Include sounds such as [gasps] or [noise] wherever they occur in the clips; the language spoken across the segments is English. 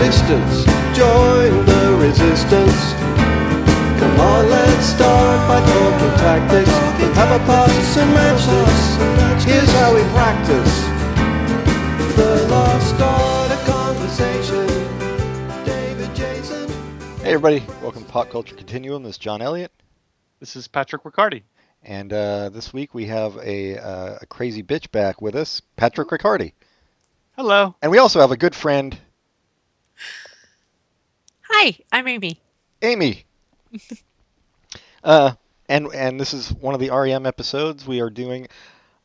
existence. Join the resistance. Come on, let's start by talking tactics. Have a pass and match this. Here's how we practice. The lost art of conversation. David Jason. Hey everybody, welcome to Pop Culture Continuum. This is John Elliott, This is Patrick Riccardi. and uh, this week we have a, uh, a crazy bitch back with us, Patrick Riccardi, Hello. and we also have a good friend, Hi, I'm Ami. Ami. [laughs] uh, and and this is one of the REM episodes we are doing.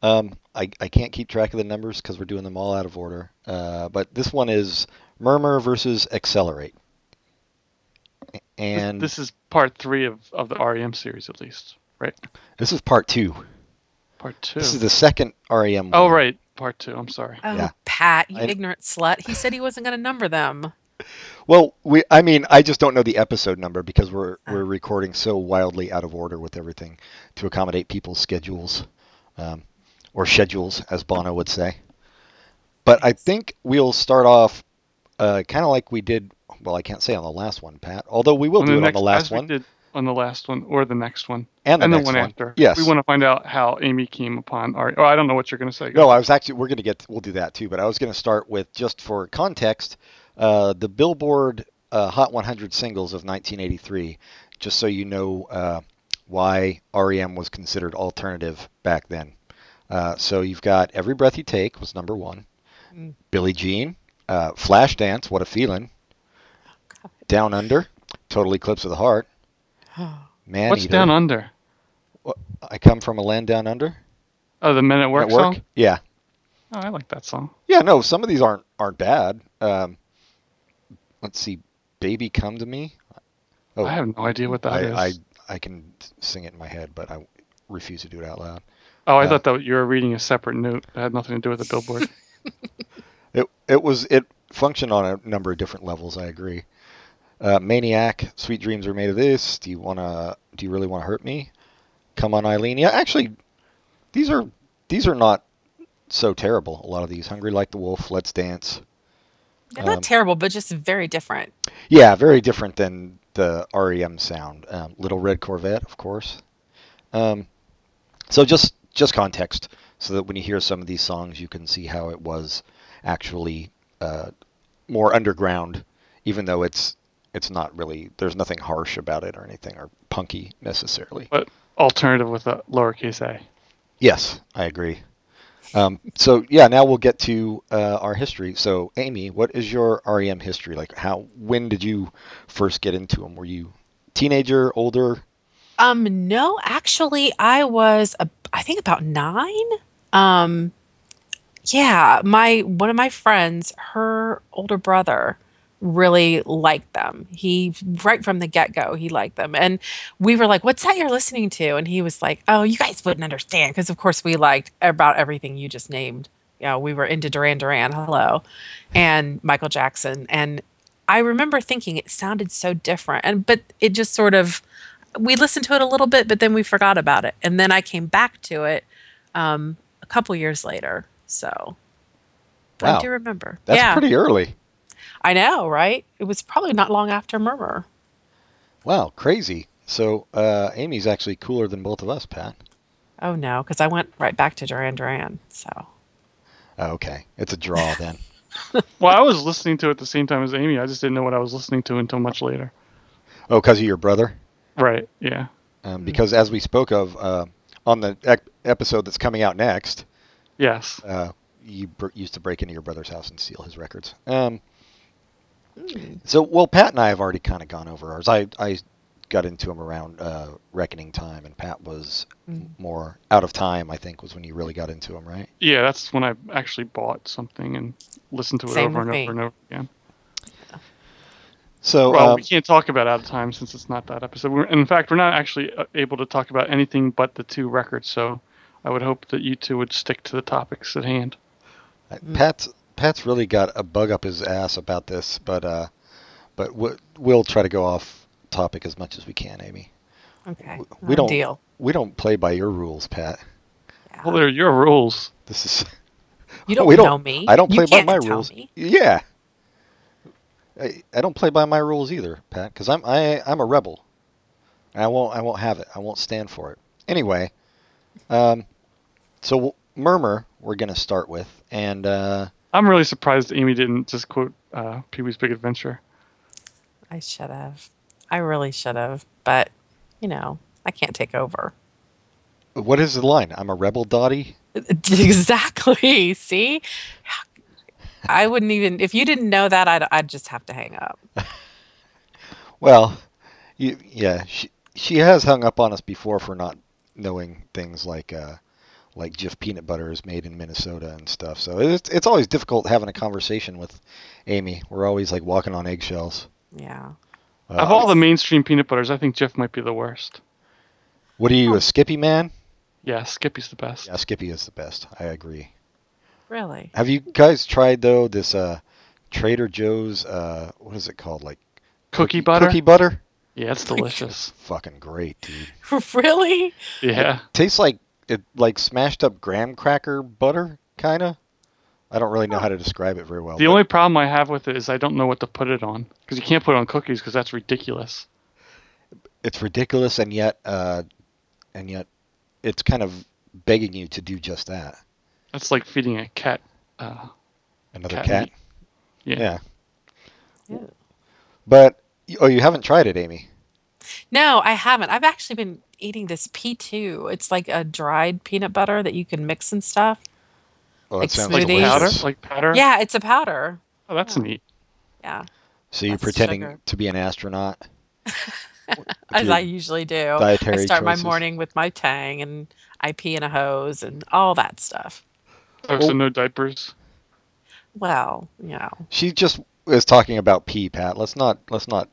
Um, I I can't keep track of the numbers because we're doing them all out of order. Uh, but this one is Murmur versus Accelerate, This- and this is part three of, of the REM series, at least, right? this is part two. Part two. This is the second REM. oh, one. right. Part two. I'm sorry. Oh, Yeah. Pat, you I- ignorant slut. He said he wasn't going to number them. [laughs] Well, we I mean, I just don't know the episode number because we're we're recording so wildly out of order with everything to accommodate people's schedules, um, or schedules, as Bono would say. But I think we'll start off uh, kind of like we did. Well, I can't say on the last one, Pat. Although we will On do it next, on the last one did on the last one, or the next one, and the and next the one, one. after. Yes. We want to find out how Ami came upon REM. Oh, I don't know what you're going to say. No, I was actually we're going to get we'll do that too, but I was going to start with just for context, uh, the Billboard uh, Hot 100 singles of 1983, just so you know uh, why REM was considered alternative back then. Uh, so you've got Every Breath You Take was number one, Mm. Billie Jean, uh, Flashdance, What a Feeling, Down Under, Total Eclipse of the Heart, [gasps] Man What's Eater, down under? I Come from a Land Down Under, Oh, the Men at Work, at work. song. Yeah, Oh, I like that song. Yeah, no, some of these aren't aren't bad. Um, let's see, "Baby Come to Me." Oh, I have no idea what that I, is. I I can sing it in my head, but I refuse to do it out loud. oh, I uh, thought that you were reading a separate note that had nothing to do with the Billboard. [laughs] [laughs] It it was it functioned on a number of different levels. I agree. Uh, Maniac, Sweet Dreams Are Made of This. Do you wanna? Do you really want to hurt me? Come on, Eileen. Yeah, actually, these are these are not so terrible. A lot of these. Hungry Like the Wolf, Let's Dance. They're Um, not terrible, but just very different. Yeah, very different than the REM sound. Um, Little Red Corvette, of course. Um, so just just context, so that when you hear some of these songs, you can see how it was actually uh, more underground, even though it's it's not really. There's nothing harsh about it or anything or punky necessarily. but alternative with a lowercase a. Yes, I agree. Um, so yeah, now we'll get to uh, our history. So Ami, what is your REM history? Like, how when did you first get into them? Were you teenager, older? Um, no, actually, I was, a, I think about nine. Um, yeah, my one of my friends, her older brother, really liked them. He right from the get go, he liked them, and we were like, "What's that you're listening to?" And he was like, "Oh, you guys wouldn't understand," because of course we liked about everything you just named. You know, we were into Duran Duran, hello, and Michael Jackson, and I remember thinking it sounded so different, and but it just sort of we listened to it a little bit, but then we forgot about it, and then I came back to it um, a couple years later. So Wow. I do remember. That's yeah, pretty early. I know, right? It was probably not long after Murmur. Wow, crazy. So uh, Ami's actually cooler than both of us, Pat. Oh no, because I went right back to Duran Duran. So Oh, okay, it's a draw [laughs] then. Well, I was listening to it at the same time as Ami. I just didn't know what I was listening to until much later. Oh, because of your brother. Right. Yeah. Um, because as we spoke of uh, on the ec- episode that's coming out next, Yes. uh, you br- used to break into your brother's house and steal his records. Um, so, well, Pat and I have already kind of gone over ours. I, I got into them around uh, Reckoning Time, and Pat was Mm. more out of time. I think was when you really got into them, right? Yeah, that's when I actually bought something and listened to it Same over and with over and over again. So, Well, um, we can't talk about out of time since it's not that episode. We're, in fact, we're not actually uh, able to talk about anything but the two records. So I would hope that you two would stick to the topics at hand. Pat's Pat's really got a bug up his ass about this, but uh, but we'll, we'll try to go off topic as much as we can, Ami. okay, We no don't deal. we don't play by your rules, Pat. Yeah. Well, they're your rules. This is [laughs] you don't [laughs] we don't know me. I don't play by can't my tell rules. me. Yeah. I, I don't play by my rules either, Pat, because I'm I I'm a rebel. And I won't I won't have it. I won't stand for it. Anyway, um, so murmur we're gonna start with, and uh, I'm really surprised Ami didn't just quote uh, Pee Wee's Big Adventure. I should have. I really should have, but you know, I can't take over. what is the line? I'm a rebel, Dottie. [laughs] Exactly. See, I wouldn't even if you didn't know that. I'd I'd just have to hang up. [laughs] Well, you, yeah, she she has hung up on us before for not knowing things like uh, like Jif peanut butter is made in Minnesota and stuff. So it's it's always difficult having a conversation with Ami. We're always like walking on eggshells. Yeah. Uh, of all the mainstream peanut butters, I think Jif might be the worst. what are you, a Skippy man? Yeah, Skippy's the best. Yeah, Skippy is the best. I agree. Really. Have you guys tried though this uh, Trader Joe's uh, what is it called like Cookie butter. Cookie butter. Yeah, it's delicious. Fucking great, dude. [laughs] really? Yeah. Tastes like it like smashed up graham cracker butter, kind of. I don't really know how to describe it very well. The but only problem I have with it is I don't know what to put it on because you can't put it on cookies because that's ridiculous. it's ridiculous, and yet, uh, and yet, it's kind of begging you to do just that. That's like feeding a cat. Uh, Another Cat cat. meat. yeah. Yeah. But oh, you haven't tried it, Ami. No, I haven't. I've actually been eating this P2. It's like a dried peanut butter that you can mix and stuff. Oh, Like sounds smoothies? Powder, like powder. Yeah, it's a powder. Oh, that's Yeah. neat. Yeah, So you're Less pretending sugar. to be an astronaut. [laughs] as I usually do. I dietary start my morning with my Tang and I pee in a hose and all that stuff. Oh, so no diapers. Well, you know. She just was talking about pee, Pat. Let's not let's not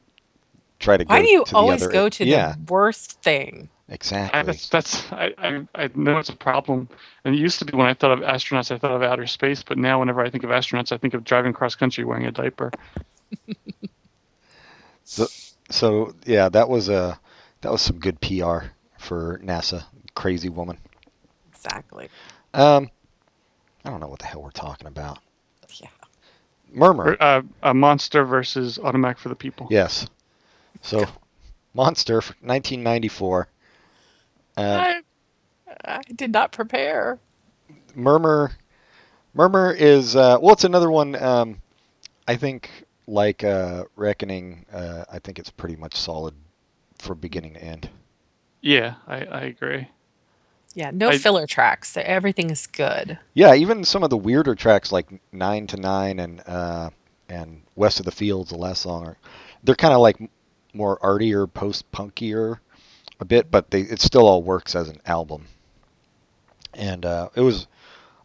try to go Why do you to the always other- go to yeah, the worst thing? I, exactly. that's that's I, I I know it's a problem. And it used to be when I thought of astronauts, I thought of outer space. But now, whenever I think of astronauts, I think of driving cross country wearing a diaper. So so yeah, that was a that was some good PR for NASA. Crazy woman. Exactly. Um, I don't know what the hell we're talking about. Yeah. Murmur. Uh, a monster versus automatic for the people. Yes. So, Monster, for 1994. Uh, I, I did not prepare. Murmur. Murmur is uh, well, it's another one. Um, I think like uh, Reckoning. Uh, I think it's pretty much solid from beginning to end. Yeah, I, I agree. Yeah, no I- filler tracks. Everything is good. Yeah, even some of the weirder tracks like Nine to Nine and uh, and West of the Fields, the last song, are they're kind of like more artier, post punkier a bit, but they it still all works as an album. And uh, it was,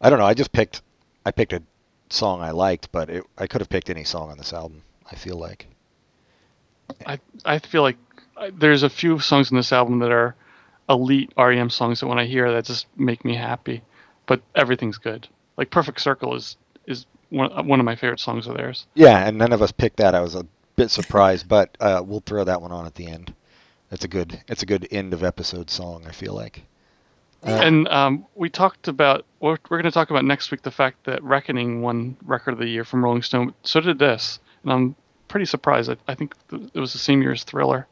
I don't know, I just picked, I picked a song I liked, but it, I could have picked any song on this album. I feel like. I I feel like uh, there's a few songs in this album that are elite REM songs that when I hear that just make me happy. But everything's good. Like Perfect Circle is is one one of my favorite songs of theirs. Yeah, and none of us picked that. I was a bit surprised, but uh, we'll throw that one on at the end. It's a good, it's a good end of episode song. I feel like. Uh, And um, we talked about we're, we're going to talk about next week the fact that Reckoning won Record of the Year from Rolling Stone. So did this, and I'm pretty surprised. I, I think th- it was the same year as Thriller,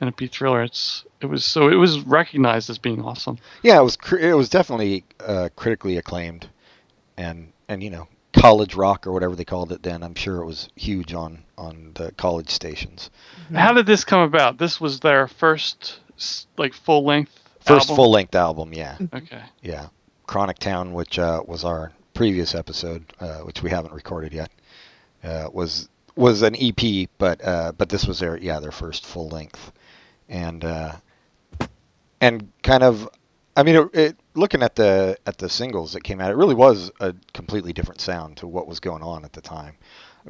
and it beat Thriller. It's it was so it was recognized as being awesome. Yeah, it was cr- it was definitely uh, critically acclaimed, and and you know college rock or whatever they called it then. I'm sure it was huge on on the college stations. How did this come about? This was their first like full length First full length album, yeah, Okay. yeah. Chronic Town, which uh, was our previous episode, uh, which we haven't recorded yet, uh, was was an EP, but uh, but this was their yeah their first full length, and uh, and kind of, I mean, it, it, looking at the at the singles that came out, it really was a completely different sound to what was going on at the time,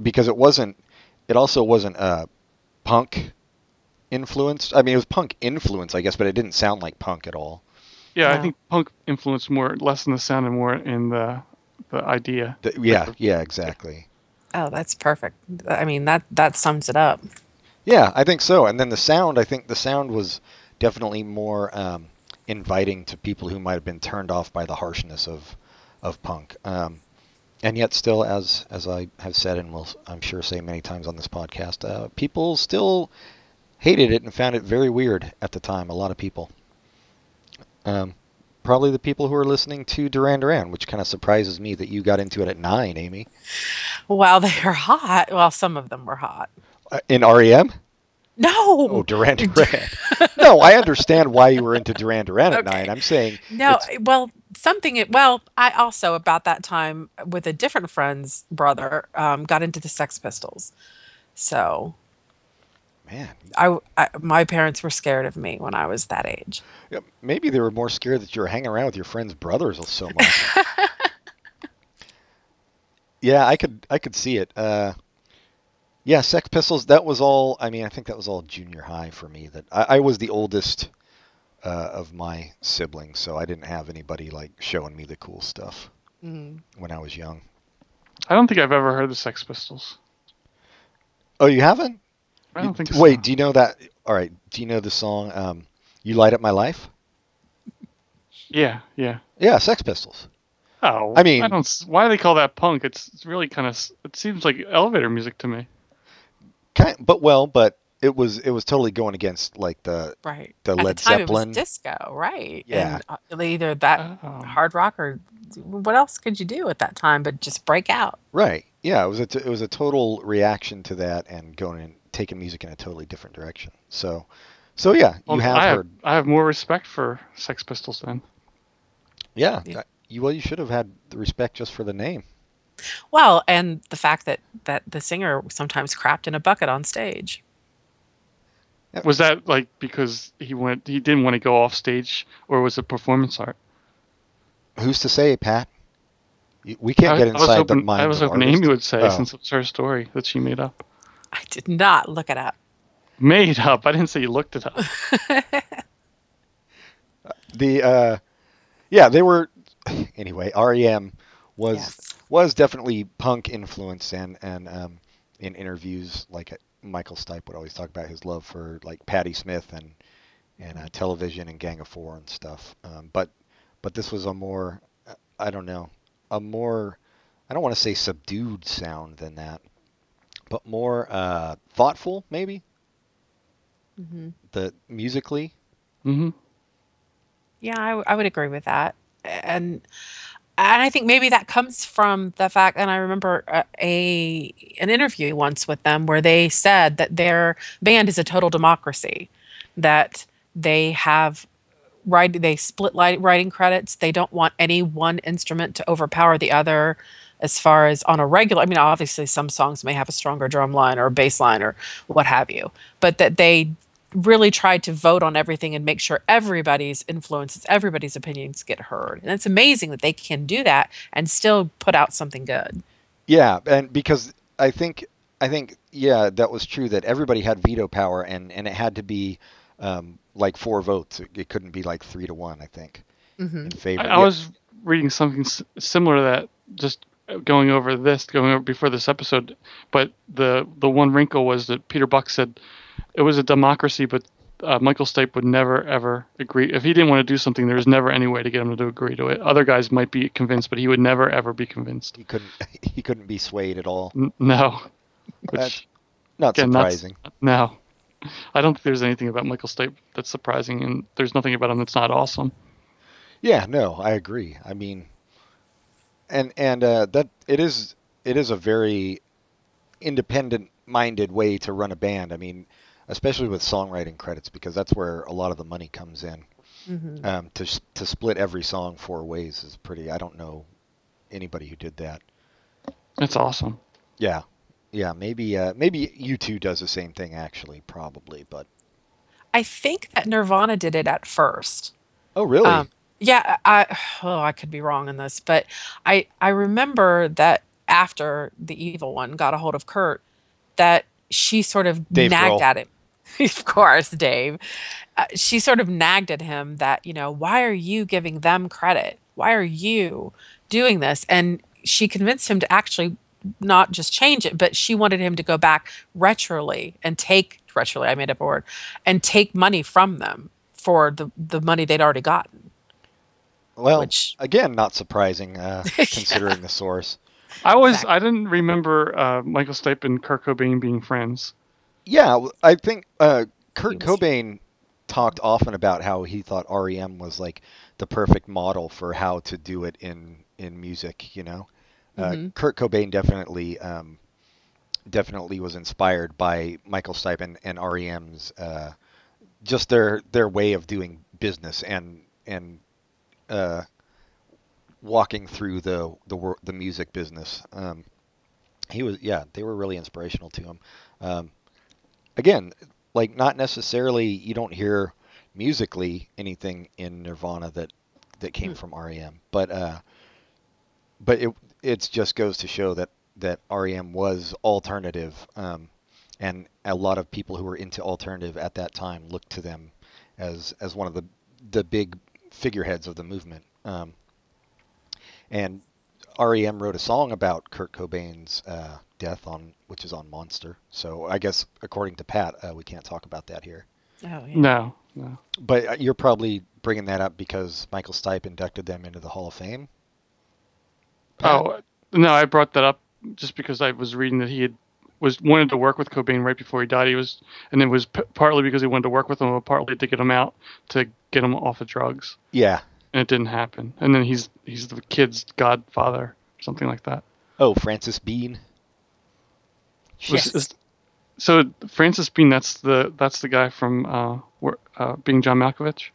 because it wasn't, it also wasn't uh, punk influenced. I mean, it was punk influence, I guess, but it didn't sound like punk at all. Yeah, I think punk influenced more less in the sound and more in the the idea. The- yeah, yeah, exactly. Oh, that's perfect. I mean that that sums it up. Yeah, I think so. And then the sound, I think the sound was definitely more um, inviting to people who might have been turned off by the harshness of of punk. Um, and yet still as as I have said and will I'm sure say many times on this podcast, uh, people still hated it and found it very weird at the time. A lot of people. Um, probably the people who are listening to Duran Duran, which kind of surprises me that you got into it at nine, Ami. Well, they were hot. Well, some of them were hot. Uh, in REM? No. Oh, Duran [laughs] Duran. no, I understand why you were into Duran Duran at Okay. nine. I'm saying No, well, something. Well, I also about that time with a different friend's brother um, got into the Sex Pistols. So man, I, I, my parents were scared of me when I was that age. yeah, maybe they were more scared that you were hanging around with your friends' brothers so much. [laughs] yeah, I could I could see it. Uh, yeah, Sex Pistols. That was all. I mean, I think that was all junior high for me. That I, I was the oldest uh, of my siblings, so I didn't have anybody like showing me the cool stuff Mm. when I was young. I don't think I've ever heard the Sex Pistols. Oh, you haven't? I don't think so. Wait, do you know that? All right. Do you know the song um, "You Light Up My Life"? Yeah, yeah. Yeah, Sex Pistols. Oh, I mean- I don't. Why do they call that punk? It's, it's really kind of. It seems like elevator music to me. Kind, but well, but it was it was totally going against like the Right. The At Led the time, Zeppelin. It was disco, right? Yeah. And uh, either that Oh. hard rock or what else could you do at that time but just break out? right. Yeah, it was a t- it was a total reaction to that and going and taking music in a totally different direction. So, so yeah, you Well, have I heard. Have, I have more respect for Sex Pistols then. Yeah, Yeah. you well, you should have had the respect just for the name. Well, and the fact that that the singer sometimes crapped in a bucket on stage. Was that like because he went? He didn't want to go off stage, or was it performance art? Who's to say, Pat? We can't I, get inside hoping, the mind I was of hoping artists. Ami would say Oh. since it's her story that she made up. I did not look it up. Made up. I didn't say you looked it up. [laughs] the uh yeah they were [sighs] anyway rem was Yes. Was definitely punk influence and and um in interviews like uh, michael stipe would always talk about his love for like patti smith and and uh, television and gang of four and stuff. Um but but this was a more uh, i don't know a more i don't want to say subdued sound than that but more uh thoughtful maybe? Hmm the musically? Hmm Yeah, I, I would agree with that, and and I think maybe that comes from the fact. And I remember a, a an interview once with them where they said that their band is a total democracy, that they have write they split li- writing credits. They don't want any one instrument to overpower the other. As far as on a regular, I mean, obviously some songs may have a stronger drum line or a bass line or what have you, but that they really tried to vote on everything and make sure everybody's influences, everybody's opinions get heard. And it's amazing that they can do that and still put out something good. Yeah, and because I think I think yeah, that was true that everybody had veto power and and it had to be um, like four votes. It, it couldn't be like three to one. I think hmm in favor. I, Yeah. I was reading something s- similar to that, just going over this, going over before this episode. But the the one wrinkle was that Peter Buck said it was a democracy, but uh, Michael Stipe would never ever agree if he didn't want to do something. There was never any way to get him to agree to it. Other guys might be convinced, but he would never ever be convinced. he couldn't [laughs] he couldn't be swayed at all. N- no, That's which not again, surprising. no. I don't think there's anything about Michael Stipe that's surprising, and there's nothing about him that's not awesome. Yeah, no, I agree. I mean, and and uh, that it is it is a very independent minded way to run a band. I mean, especially with songwriting credits because that's where a lot of the money comes in. hmm Um, to to split every song four ways is pretty. I don't know anybody who did that. That's awesome. Yeah, yeah. Maybe uh, maybe U two does the same thing actually, probably. But I think that Nirvana did it at first. oh really? Um, yeah, I oh I could be wrong on this, but I I remember that after the evil one got a hold of Kurt, that she sort of Dave nagged Grohl. at him. [laughs] of course, Dave. Uh, she sort of nagged at him that you know why are you giving them credit? Why are you doing this? And she convinced him to actually not just change it, but she wanted him to go back retroly and take retroly. I made up a word and take money from them for the the money they'd already gotten. well, which- again, not surprising uh, [laughs] considering the source. I was Exactly. I didn't remember uh, Michael Stipe and Kurt Cobain being friends. Yeah, I think uh, Kurt Cobain talked often about how he thought REM was like the perfect model for how to do it in in music. You know, uh, Mhm. Kurt Cobain definitely um, definitely was inspired by Michael Stipe and, and REM's uh, just their their way of doing business and and uh, walking through the the the music business. Um, he was yeah, they were really inspirational to him. Um, again, like not necessarily you don't hear musically anything in Nirvana that that came Hmm. from REM, but uh, but it it just goes to show that that REM was alternative, um, and a lot of people who were into alternative at that time looked to them as as one of the the big figureheads of the movement. Um, and REM wrote a song about Kurt Cobain's uh, death on, which is on Monster. So I guess according to Pat, uh, we can't talk about that here. Oh, yeah. No, no. But uh, you're probably bringing that up because Michael Stipe inducted them into the Hall of Fame. Pat? Oh no, I brought that up just because I was reading that he had was wanted to work with Cobain right before he died. He was, and it was p- partly because he wanted to work with him, but partly to get him out to get him off of drugs, yeah. And it didn't happen. And then he's he's the kid's godfather, something like that. Oh, Frances Bean. Yes. is- so Francis Bean, that's the that's the guy from uh, where, uh, being John Malkovich.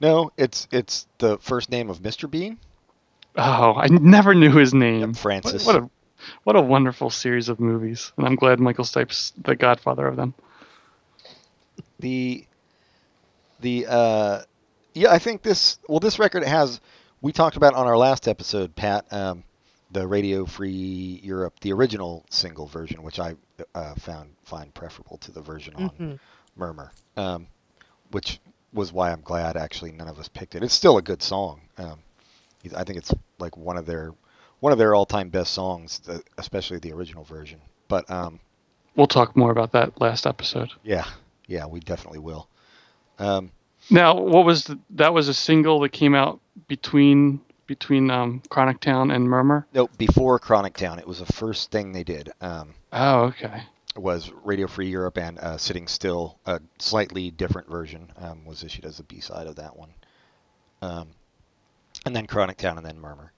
No, it's it's the first name of Mr. Bean. Oh, I never knew his name. Yep, Francis. What, what a what a wonderful series of movies, and I'm glad Michael Stipe's the godfather of them. the the uh yeah i think this well this record has we talked about on our last episode pat um the radio free europe the original single version which i uh, found find preferable to the version on Mhm. murmur um which was why i'm glad actually none of us picked it it's still a good song um i think it's like one of their one of their all-time best songs especially the original version but um We'll talk more about that last episode. yeah yeah we definitely will um Now, what was the, that? Was a single that came out between between um, Chronic Town and Murmur. No, before Chronic Town, it was the first thing they did. Um, Oh, okay. was Radio Free Europe and uh, Sitting Still, a slightly different version, um, was issued as a B side of that one. Um, and then Chronic Town, and then Murmur.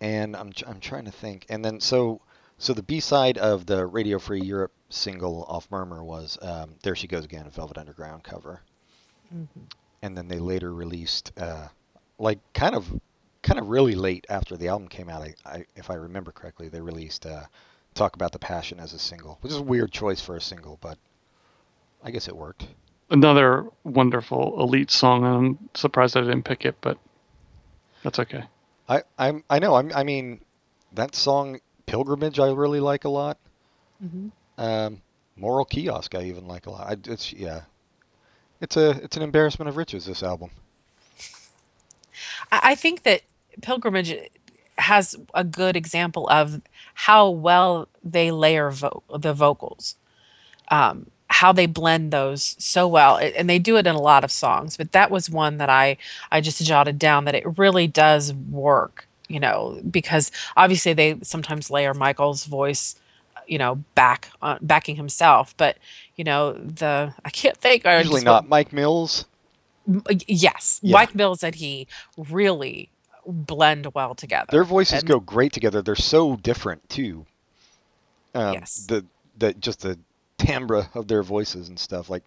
And I'm I'm trying to think. And then so so the B side of the Radio Free Europe single off Murmur was um, There She Goes Again, a Velvet Underground cover. Mhm. And then they later released uh, like kind of kind of really late after the album came out. I, I if I remember correctly, they released uh, "Talk About the Passion" as a single, which is a weird choice for a single, but I guess it worked. Another wonderful elite song. I'm surprised I didn't pick it, but that's okay. I I'm I know I'm, I mean that song "Pilgrimage" I really like a lot. Mhm. Um, "Moral Kiosk" I even like a lot. I, it's yeah, it's a it's an embarrassment of riches. This album. I think that Pilgrimage has a good example of how well they layer vo- the vocals, um, how they blend those so well, and they do it in a lot of songs. But that was one that I I just jotted down that it really does work, you know, because obviously they sometimes layer Michael's voice, you know, back backing himself, but you know the I can't think. I Usually just- not Mike Mills. M- Yes, Yeah. Mike Mills and he really blend well together. Their voices And- go great together. They're so different too. Um, Yes. The the just the timbre of their voices and stuff. Like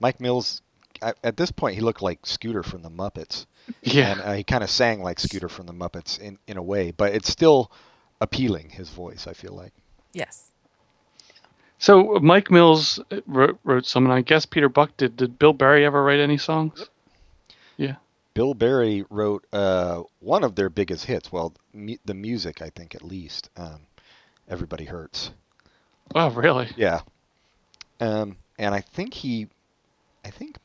Mike Mills, at, at this point, he looked like Scooter from the Muppets, [laughs] Yeah. and uh, he kind of sang like Scooter from the Muppets in in a way. But it's still appealing. His voice, I feel like. Yes. So Mike Mills wrote, wrote some, and I guess Peter Buck did. Did Bill Berry ever write any songs? Yeah. Bill Berry wrote uh, one of their biggest hits. Well, mu- the music, I think, at least. Um, Everybody hurts. Oh, really? Yeah. Um, and I think he, I think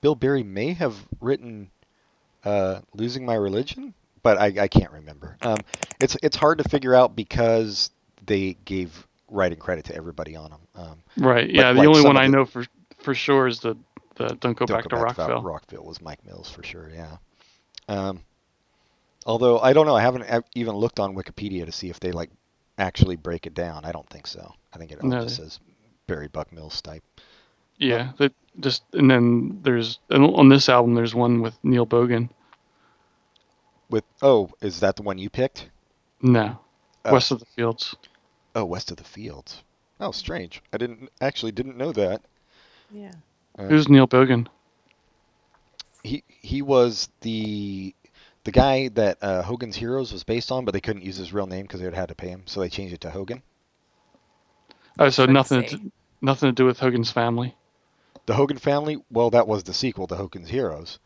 Bill Berry may have written uh, "Losing My Religion," but I, I can't remember. Um, it's it's hard to figure out because they gave writing credit to everybody on them. Um, Right. Yeah. the like only one I the- know for for sure is the the Don't Go Don't Back to Val- Rockville. Rockville was Mike Mills for sure. Yeah. Um, Although I don't know, I haven't even looked on Wikipedia to see if they like actually break it down. I don't think so. I think it No. just says Berry Buck Mills Stipe. Yeah, that just and then there's and on this album there's one with Neil Bogan. With oh, is that the one you picked? No, Oh. West of the Fields. Oh, West of the Fields. Oh, strange. I didn't actually didn't know that. Yeah. Uh, Who's Neil Bogan? he he was the the guy that uh, Hogan's Heroes was based on, but they couldn't use his real name because they would have had to pay him, so they changed it to Hogan. Oh, so Let's nothing to, nothing to do with Hogan's family. The Hogan family, well, that was the sequel to Hogan's Heroes.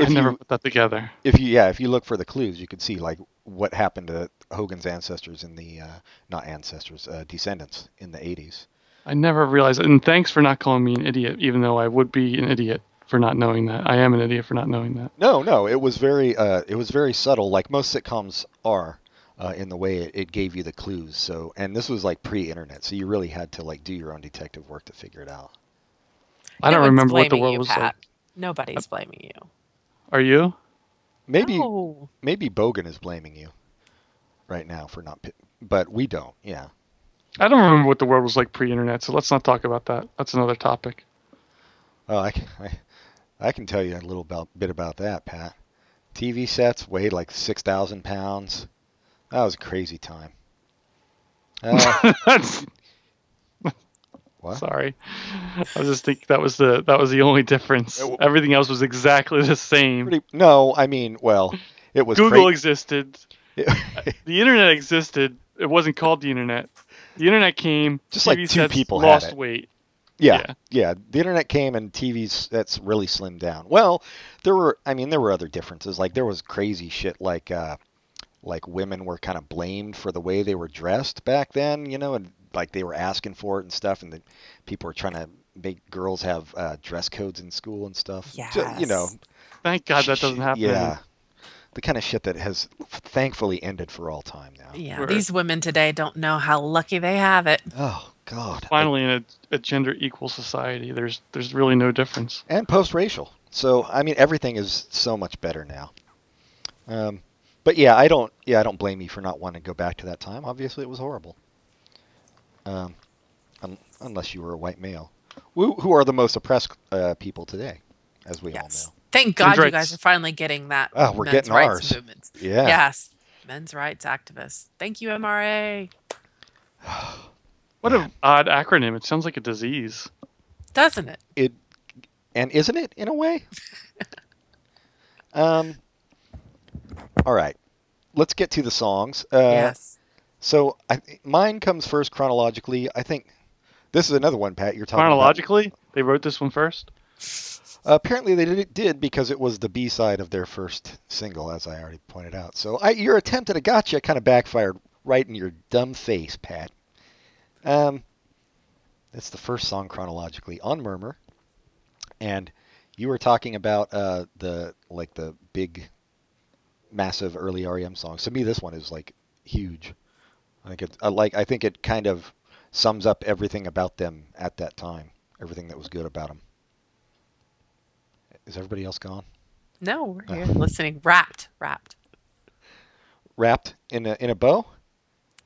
I never you, put that together. if you, yeah, if you look for the clues, you could see like what happened to Hogan's ancestors in the, uh, not ancestors, uh, descendants in the 80s. I never realized. And thanks for not calling me an idiot, even though I would be an idiot for not knowing that. I am an idiot for not knowing that. No, no, it was very, uh, it was very subtle, like most sitcoms are, uh, in the way it, it gave you the clues. So, and this was like pre-internet, so you really had to like do your own detective work to figure it out. I don't No remember what the blaming world you, was Pat. like. Nobody's blaming you. Are you? Maybe, No. maybe Bogan is blaming you right now for not, but we don't. Yeah. I don't remember what the world was like pre-internet, so let's not talk about that. That's another topic. Oh, I can, I, I can tell you a little about, bit about that, Pat. TV sets weighed like six thousand pounds. That was a crazy time. Uh, That's [laughs] what? sorry. I was just thinking that was the that was the only difference. Everything else was exactly the same. Pretty, no, I mean, well, it was Google cra- existed. [laughs] The internet existed. It wasn't called the internet. The internet came. Just like two sets people had lost it. weight. yeah, yeah. yeah. The internet came and TVs that's really slimmed down. Well, there were, I mean, there were other differences. Like there was crazy shit, like, uh, like women were kind of blamed for the way they were dressed back then, you know, and like they were asking for it and stuff, and the people were trying to make girls have uh, dress codes in school and stuff. Ju- you know, Thank God that doesn't happen. Yeah, the kind of shit that has thankfully ended for all time now. Yeah, Word. these women today don't know how lucky they have it. Oh God. Finally, in a, a gender equal society, there's there's really no difference. and post-racial. So I mean, everything is so much better now. Um, but yeah, I don't. Yeah, I don't blame you for not wanting to go back to that time. Obviously, it was horrible. Um, un- unless you were a white male, who, who are the most oppressed uh, people today, as we Yes. all Thank God you rights. guys are finally getting that. Oh, we're men's getting rights ours. Movements. Yeah. Yes. Men's rights activists. Thank you, MRA. [sighs] What an odd acronym. It sounds like a disease. Doesn't it? It and isn't it in a way? [laughs] um. All right, let's get to the songs. Uh, yes. So I, mine comes first chronologically. I think this is another one, Pat. You're talking about. Chronologically, they wrote this one first. [laughs] Apparently they did, did because it was the B side of their first single, as I already pointed out. So I, your attempt at a gotcha kind of backfired right in your dumb face, Pat. Um, that's the first song chronologically on Murmur, and you were talking about uh, the like the big, massive early REM songs. To me, this one is like huge. I think it like I think it kind of sums up everything about them at that time, everything that was good about them. Is everybody else gone? No, we're here listening. Wrapped. Wrapped. Wrapped in a in a bow?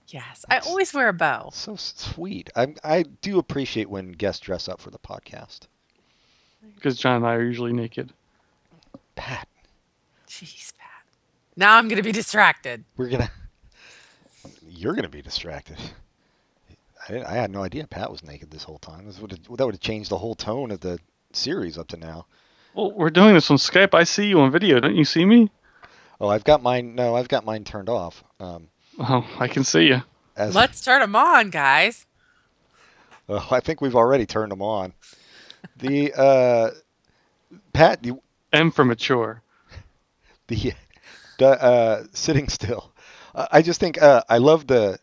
Yes. I always wear a bow. So sweet. I I do appreciate when guests dress up for the podcast. Because John and I are usually naked. Pat, Jeez, Pat. Now I'm going to be distracted. we're gonna. You're gonna be distracted. I, didn't, I had no idea Pat was naked this whole time. This would have, that would have changed the whole tone of the series up to now. Well, we're doing this on Skype. I see you on video. Don't you see me? Oh, I've got mine. No, I've got mine turned off. Um, Oh, I can see you. as Let's turn them on, guys. Oh, I think we've already turned them on. The uh, Pat, the M for mature. the, the uh, sitting still. Uh, I just think uh, I love the.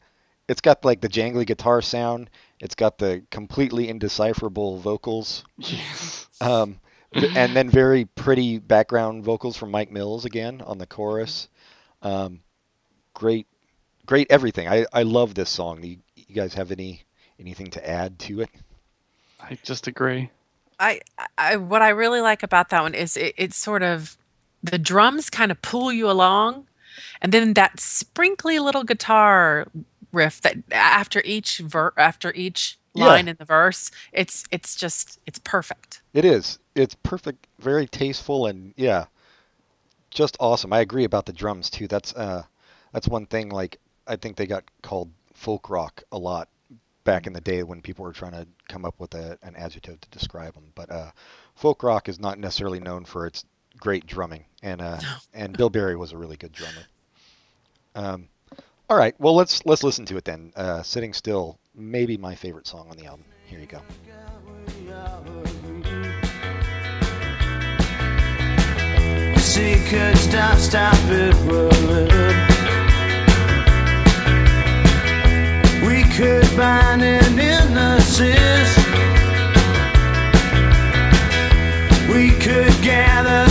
It's got like the jangly guitar sound. It's got the completely indecipherable vocals, Yes. um, v- [laughs] and then very pretty background vocals from Mike Mills again on the chorus. Um, great, great everything. I, I love this song. You, you guys have any anything to add to it? I just agree. I, I what I really like about that one is it, it's sort of the drums kind of pull you along, and then that sprinkly little guitar riff that after each ver- after each Yeah. line in the verse, it's it's just it's perfect. It is. It's perfect, very tasteful, and yeah, just awesome. I agree about the drums too. That's uh, that's one thing. Like I think they got called folk rock a lot back in the day when people were trying to come up with a, an adjective to describe them. But uh, folk rock is not necessarily known for its great drumming, and uh, and Bill Berry was a really good drummer. Um, all right, well let's let's listen to it then. Uh, Sitting Still, maybe my favorite song on the album. Here you go. Could stop, stop it rolling. We could bind an innocence. We could gather,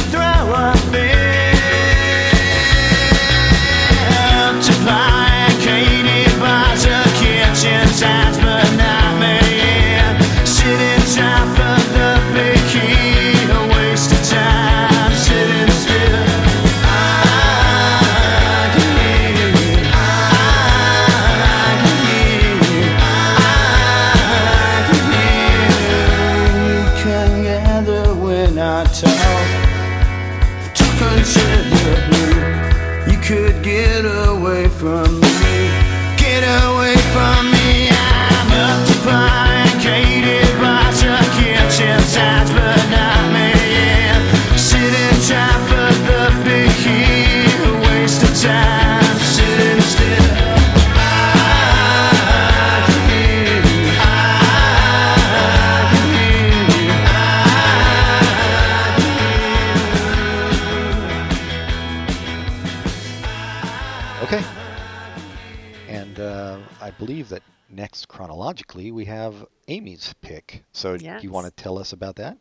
next chronologically we have Ami's pick. So do you want to tell us about that?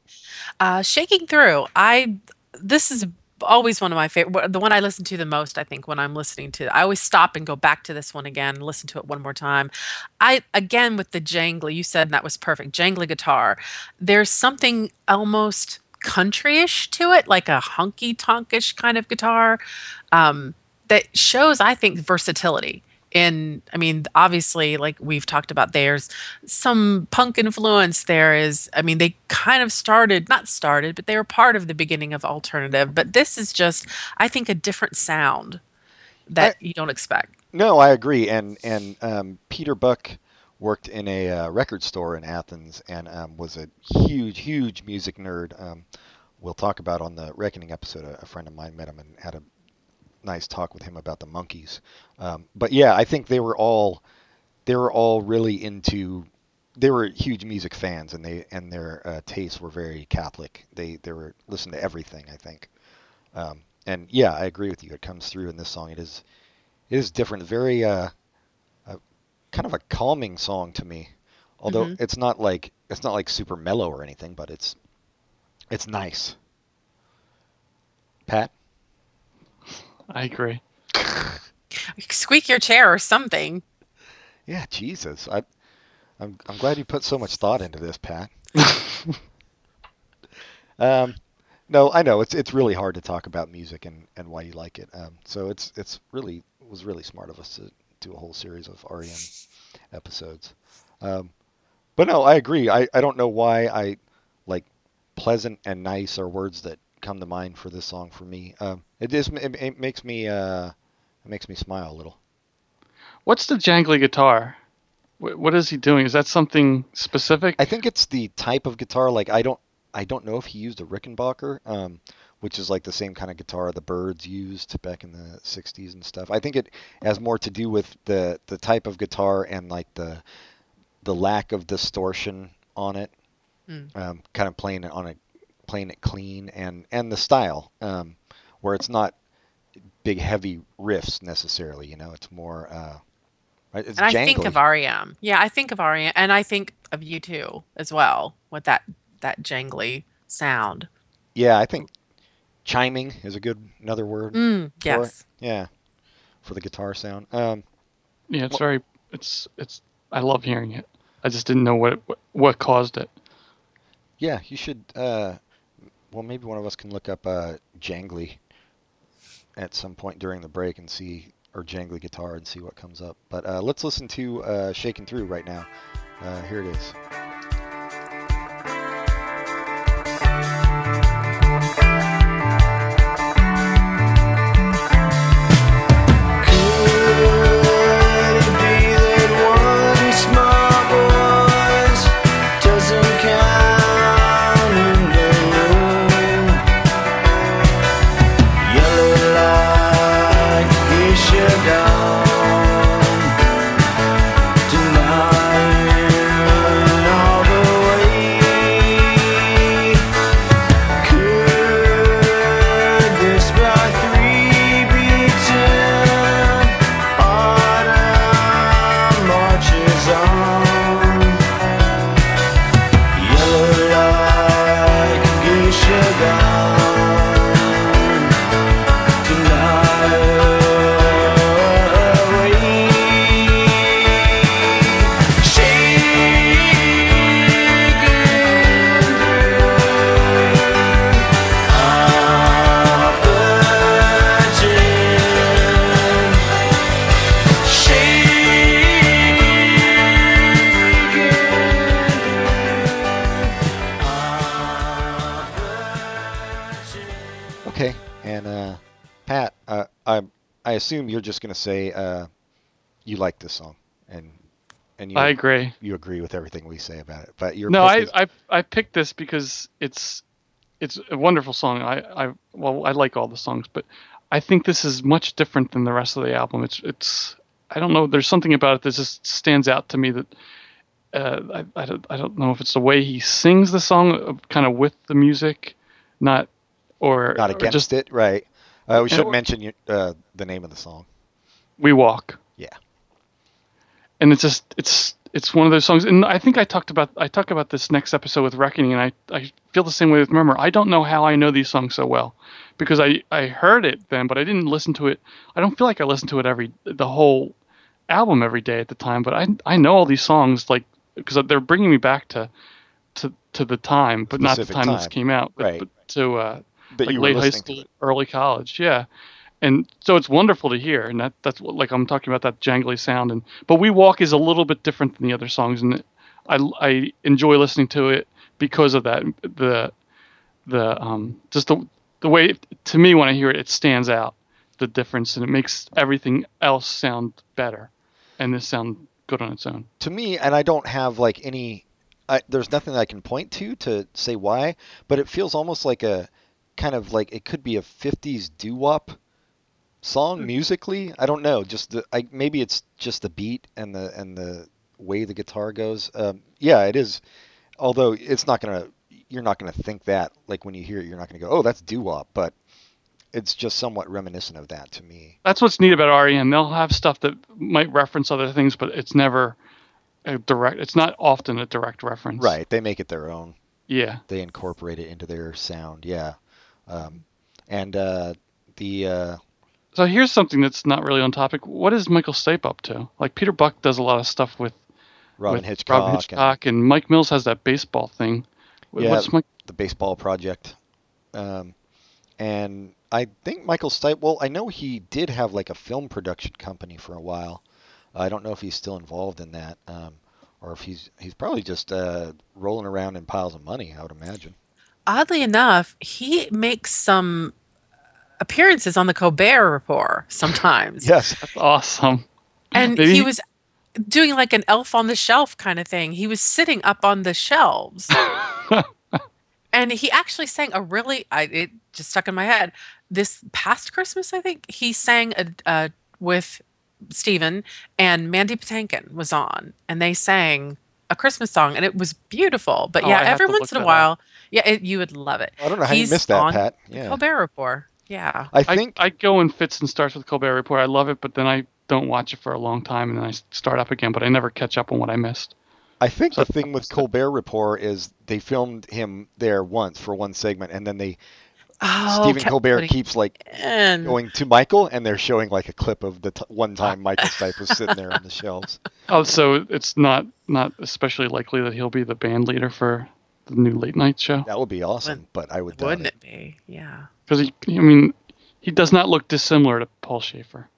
Uh, shaking through. I this is always one of my favorite. The one I listen to the most. I think when I'm listening to, I always stop and go back to this one again, listen to it one more time. I again with the jangly. You said that was perfect. Jangly guitar. There's something almost countryish to it, like a honky tonkish kind of guitar. Um, that shows, I think, versatility. In, I mean, obviously, like we've talked about, there's some punk influence. There is, I mean, they kind of started, not started, but they were part of the beginning of alternative. But this is just, I think, a different sound that you don't expect. No, I agree. And and um, Peter Buck worked in a uh, record store in Athens and um, was a huge, huge music nerd. Um, we'll talk about on the Reckoning episode. A, a friend of mine met him and had a nice talk with him about the Monkees. Um, but yeah, I think they were all they were all really into. They were huge music fans, and they and their uh, tastes were very Catholic. They they were listened to everything. I think. Um, and yeah, I agree with you. It comes through in this song. It is it is different. Very uh, uh, kind of a calming song to me. Although Mhm. it's not like it's not like super mellow or anything, but it's it's nice. Pat, I agree. [laughs] Squeak your chair or something. yeah, Jesus, I I'm I'm glad you put so much thought into this, Pat. [laughs] um, no, I know it's it's really hard to talk about music and, and why you like it. Um, so it's it's really was really smart of us to do a whole series of REM episodes. Um, but no, I agree. I, I don't know why I like pleasant and nice are words that come to mind for this song for me. Um, it just it, it makes me uh, it makes me smile a little. What's the jangly guitar? Wh- What is he doing? Is that something specific? I think it's the type of guitar. Like I don't I don't know if he used a Rickenbacker, um, which is like the same kind of guitar the Byrds used back in the '60s and stuff. I think it has more to do with the the type of guitar and like the the lack of distortion on it, Mm. um, kind of playing it on it playing it clean and and the style um, where it's not big heavy riffs necessarily. You know, it's more. Uh, it's And I think of REM. Yeah, I think of REM, and I think of U2 as well with that that jangly sound. Yeah, I think chiming is a good another word. Mm, for it. yes. Yeah, for the guitar sound. Um, yeah, it's Well- very. It's it's. I love hearing it. I just didn't know what what, what caused it. yeah, you should. Uh, well, maybe one of us can look up uh, jangly at some point during the break and see, or jangly guitar and see what comes up. But uh, let's listen to uh, Shaking Through right now. Uh, here it is. Assume you're just gonna say uh, you like this song, and and you I agree. you agree with everything we say about it. But your No, I, is- I I picked this because it's it's a wonderful song. I, I well I like all the songs, but I think this is much different than the rest of the album. It's it's I don't know. There's something about it that just stands out to me that uh, I I don't, I don't know if it's the way he sings the song, kind of with the music, not or not or against just it, right? Uh, we should mention you, uh, the name of the song. we walk. Yeah. and it's just it's it's one of those songs and i think i talked about i talk about this next episode with reckoning and i i feel the same way with Murmur. i don't know how i know these songs so well because i i heard it then but i didn't listen to it i don't feel like i listened to it every the whole album every day at the time but i i know all these songs like because they're bringing me back to to to the time but not the Specific time, this came out but, Right. but to uh That like you were late high school, early college, yeah. And so it's wonderful to hear, and that that's what, like I'm talking about that jangly sound. And but we walk is a little bit different than the other songs, and I I enjoy listening to it because of that. The the um just the the way to me when I hear it, it stands out the difference, and it makes everything else sound better, and this sound good on its own. to me, and I don't have like any. I, there's nothing that I can point to to say why, but it feels almost like a kind of like it could be a 50s doo-wop song musically. I don't know. Just the I, maybe it's just the beat and the and the way the guitar goes. Um, yeah, it is. Although it's not gonna, you're not gonna think that like when you hear it, you're not gonna go, oh, that's doo-wop. But it's just somewhat reminiscent of that to me. That's what's neat about REM. They'll have stuff that might reference other things, but it's never a direct. It's not often a direct reference. Right. They make it their own. Yeah. they incorporate it into their sound. Yeah, um, and uh, the uh, So here's something that's not really on topic. What is Michael Stipe up to? Like Peter Buck does a lot of stuff with Robyn with Hitchcock, Robyn Hitchcock, and, Mike Mills has that baseball thing. Yeah. What's Mike? the Baseball Project, um, and I think Michael Stipe. Well, I know he did have like a film production company for a while. I don't know if he's still involved in that, um, or if he's he's probably just uh, rolling around in piles of money. I would imagine. Oddly enough, he makes some appearances on the Colbert Report sometimes. Yes. That's awesome. And Maybe he he- was doing like an elf on the shelf kind of thing. He was sitting up on the shelves. [laughs] and he actually sang a really I it just stuck in my head. This past Christmas, I think, he sang a, uh, with Stephen and Mandy Patinkin was on and they sang a Christmas song and it was beautiful. But Oh, yeah, I every once in a that while, yeah, it, you would love it. I don't know how He's you missed that, on Pat. Yeah. Colbert Report. Yeah. I I think I go in fits and starts with Colbert Report. I love it, but then I don't watch it for a long time, and then I start up again. But I never catch up on what I missed. I think So the thing with Colbert Report is they filmed him there once for one segment, and then they Oh, Stephen kept Colbert putting keeps like in. going to Michael, and they're showing like a clip of the t- one time [laughs] Michael Stipe was sitting there on the shelves. Oh, so it's not not especially likely that he'll be the band leader for the new late night show That would be awesome, Wouldn't- but I would doubt Wouldn't it. it be? Yeah. because he, I mean, He does not look dissimilar to Paul Shaffer.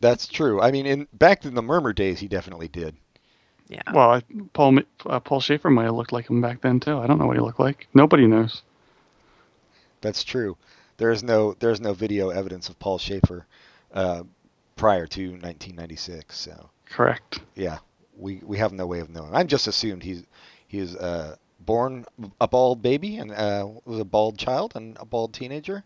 That's true. I mean, in back in the Murmur days, he definitely did. Yeah. Well, I, Paul uh, Paul Shaffer might have looked like him back then too. I don't know what he looked like. Nobody knows. That's true. There is no there's no video evidence of Paul Shaffer uh, prior to 1996. So Correct. yeah, we we have no way of knowing. I'm just assumed he's he was uh, born a bald baby and uh, was a bald child and a bald teenager.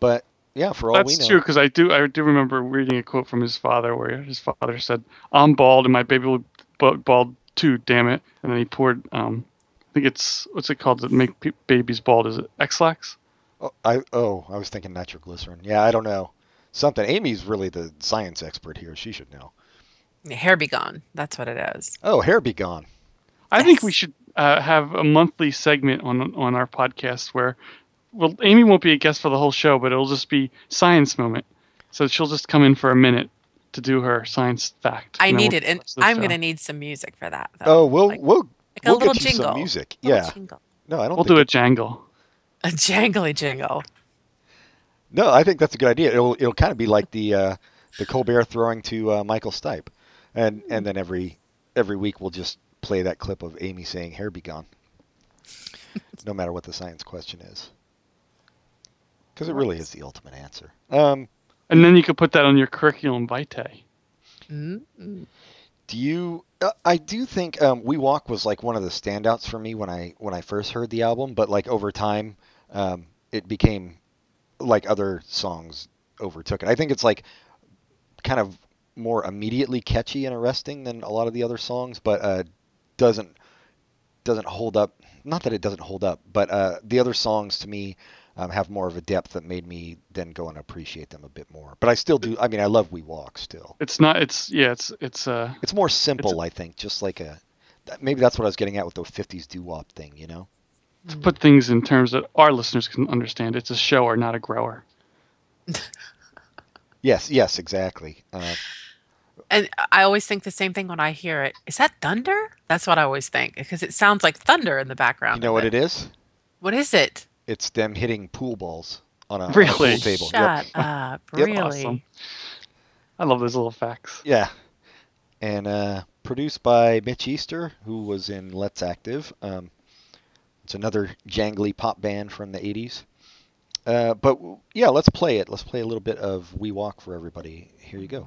But yeah, for all we That's true because I do I do remember reading a quote from his father where his father said, "I'm bald and my baby will be bald too, damn it." And then he poured um, I think it's what's it called to make pe- babies bald? Is it Ex-Lax? Oh, I oh I was thinking nitroglycerin. Yeah, I don't know. Something. Ami's really the science expert here. She should know. Hair be gone. That's what it is. Oh, hair be gone. I think we should uh, have a monthly segment on on our podcast where, well, Ami won't be a guest for the whole show, but it'll just be science moment. So she'll just come in for a minute to do her science fact. I and need we'll it, and I'm gonna need some music for that. Though. Oh, we'll Like- we'll like a we'll little get you jingle. some music. Little Yeah. jingle. No, I don't. We'll think do a it- jangle. A jangly jingle. No, I think that's a good idea. It'll it'll kind of be like the uh, the Colbert throwing to uh, Michael Stipe, and and then every every week we'll just play that clip of Ami saying "hair be gone," no matter what the science question is, because it really is the ultimate answer. Um, And then you could put that on your curriculum vitae. mm do you? Uh, I do think um, "We Walk" was like one of the standouts for me when I when I first heard the album, but like over time, um, it became like other songs overtook it. I think it's like kind of more immediately catchy and arresting than a lot of the other songs, but uh, doesn't doesn't hold up. Not that it doesn't hold up, but uh, the other songs to me um, have more of a depth that made me then go and appreciate them a bit more. But I still do. I mean, I love "We Walk" still. It's not. It's yeah. It's it's uh. It's more simple, It's I think, just like a. Maybe that's what I was getting at with the '50s doo-wop thing, you know? To put things in terms that our listeners can understand, it's a shower, not a grower. [laughs] Yes, yes, exactly. Uh, And I always think the same thing when I hear it. Is that thunder? That's what I always think because it sounds like thunder in the background. you know what it is? What is it? It's them hitting pool balls on a, on a Really? pool table. Shut Yep. up! [laughs] Yep. Really? Awesome. I love those little facts. Yeah. And uh, produced by Mitch Easter, who was in Let's Active. Um, it's another jangly pop band from the 80s. Uh, but yeah, let's play it. Let's play a little bit of We Walk for everybody. Here you go.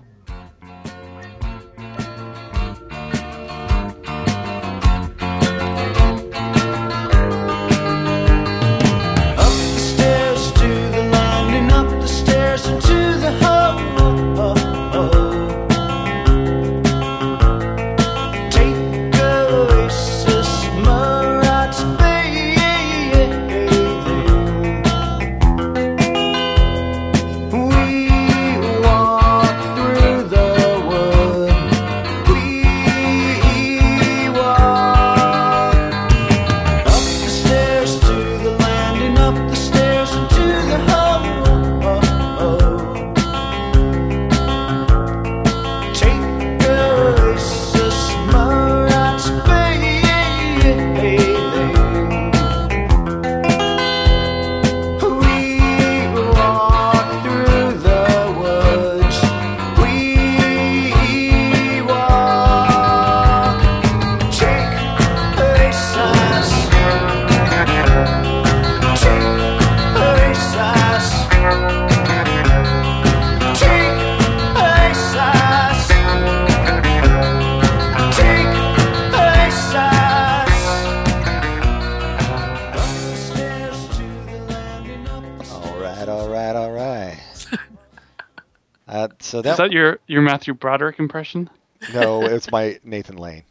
So that, Is that your your Matthew Broderick impression? no, [laughs] it's my Nathan Lane.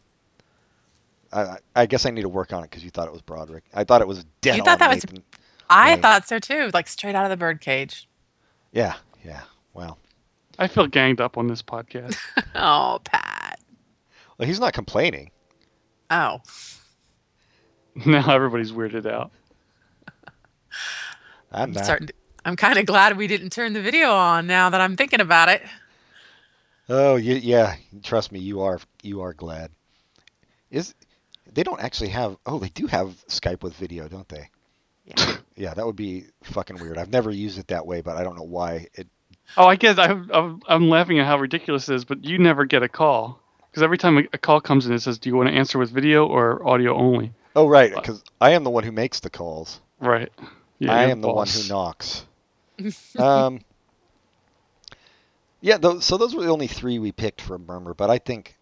I, I- I guess I need to work on it because you thought it was Broderick. I thought it was dead You thought on that was- Nathan. I Right. thought so too. Like straight out of the birdcage. Yeah, yeah. Well, I feel ganged up on this podcast. [laughs] Oh, Pat. well, he's not complaining. Oh, [laughs] now everybody's weirded out. I'm I'm not. starting. To, I'm kind of glad we didn't turn the video on now that I'm thinking about it. Oh, you, yeah. Trust me, you are you are glad. Is they don't actually have? Oh, they do have Skype with video, don't they? Yeah. [clears throat] yeah, that would be fucking weird. I've never used it that way, but I don't know why it. Oh, I guess I'm, I'm, I'm laughing at how ridiculous it is, but you never get a call. Because every time a, a call comes in, it says, do you want to answer with video or audio only? Oh right, because I am the one who makes the calls. Right. Yeah, I you're am the one who knocks. [laughs] um, yeah, so those were the only three we picked for Murmur, but I think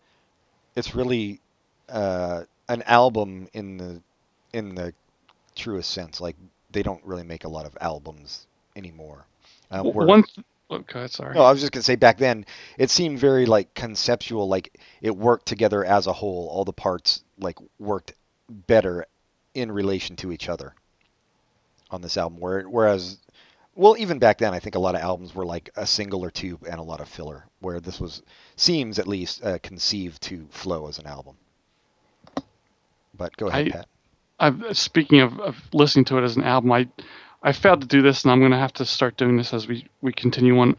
it's really uh, an album in the in the truest sense. Like they don't really make a lot of albums anymore. Uh, where- One. Th- okay, sorry. no, I was just gonna say back then it seemed very like conceptual, like it worked together as a whole. All the parts like worked better in relation to each other on this album. Where whereas, well, even back then, I think a lot of albums were like a single or two and a lot of filler. Where this was seems at least uh, conceived to flow as an album. But go ahead, I- Pat. I've, speaking of, of listening to it as an album, I I failed to do this, and I'm going to have to start doing this as we, we continue on.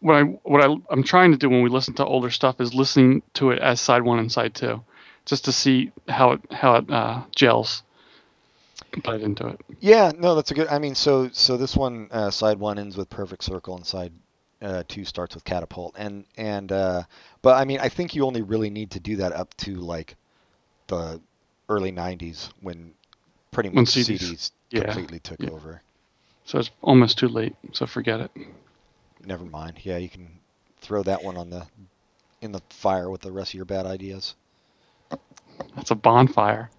What I what I I'm trying to do when we listen to older stuff is listening to it as side one and side two, just to see how it how it uh, gels. Put into it. Yeah, no, that's a good. I mean, so so this one, uh, side one ends with perfect circle, and side uh, two starts with catapult, and and uh, but I mean, I think you only really need to do that up to like the early '90s when pretty When much CDs CDs, yeah, completely took yeah. over. So it's almost too late. So forget it. Never mind. Yeah, you can throw that one on the in the fire with the rest of your bad ideas. That's a bonfire.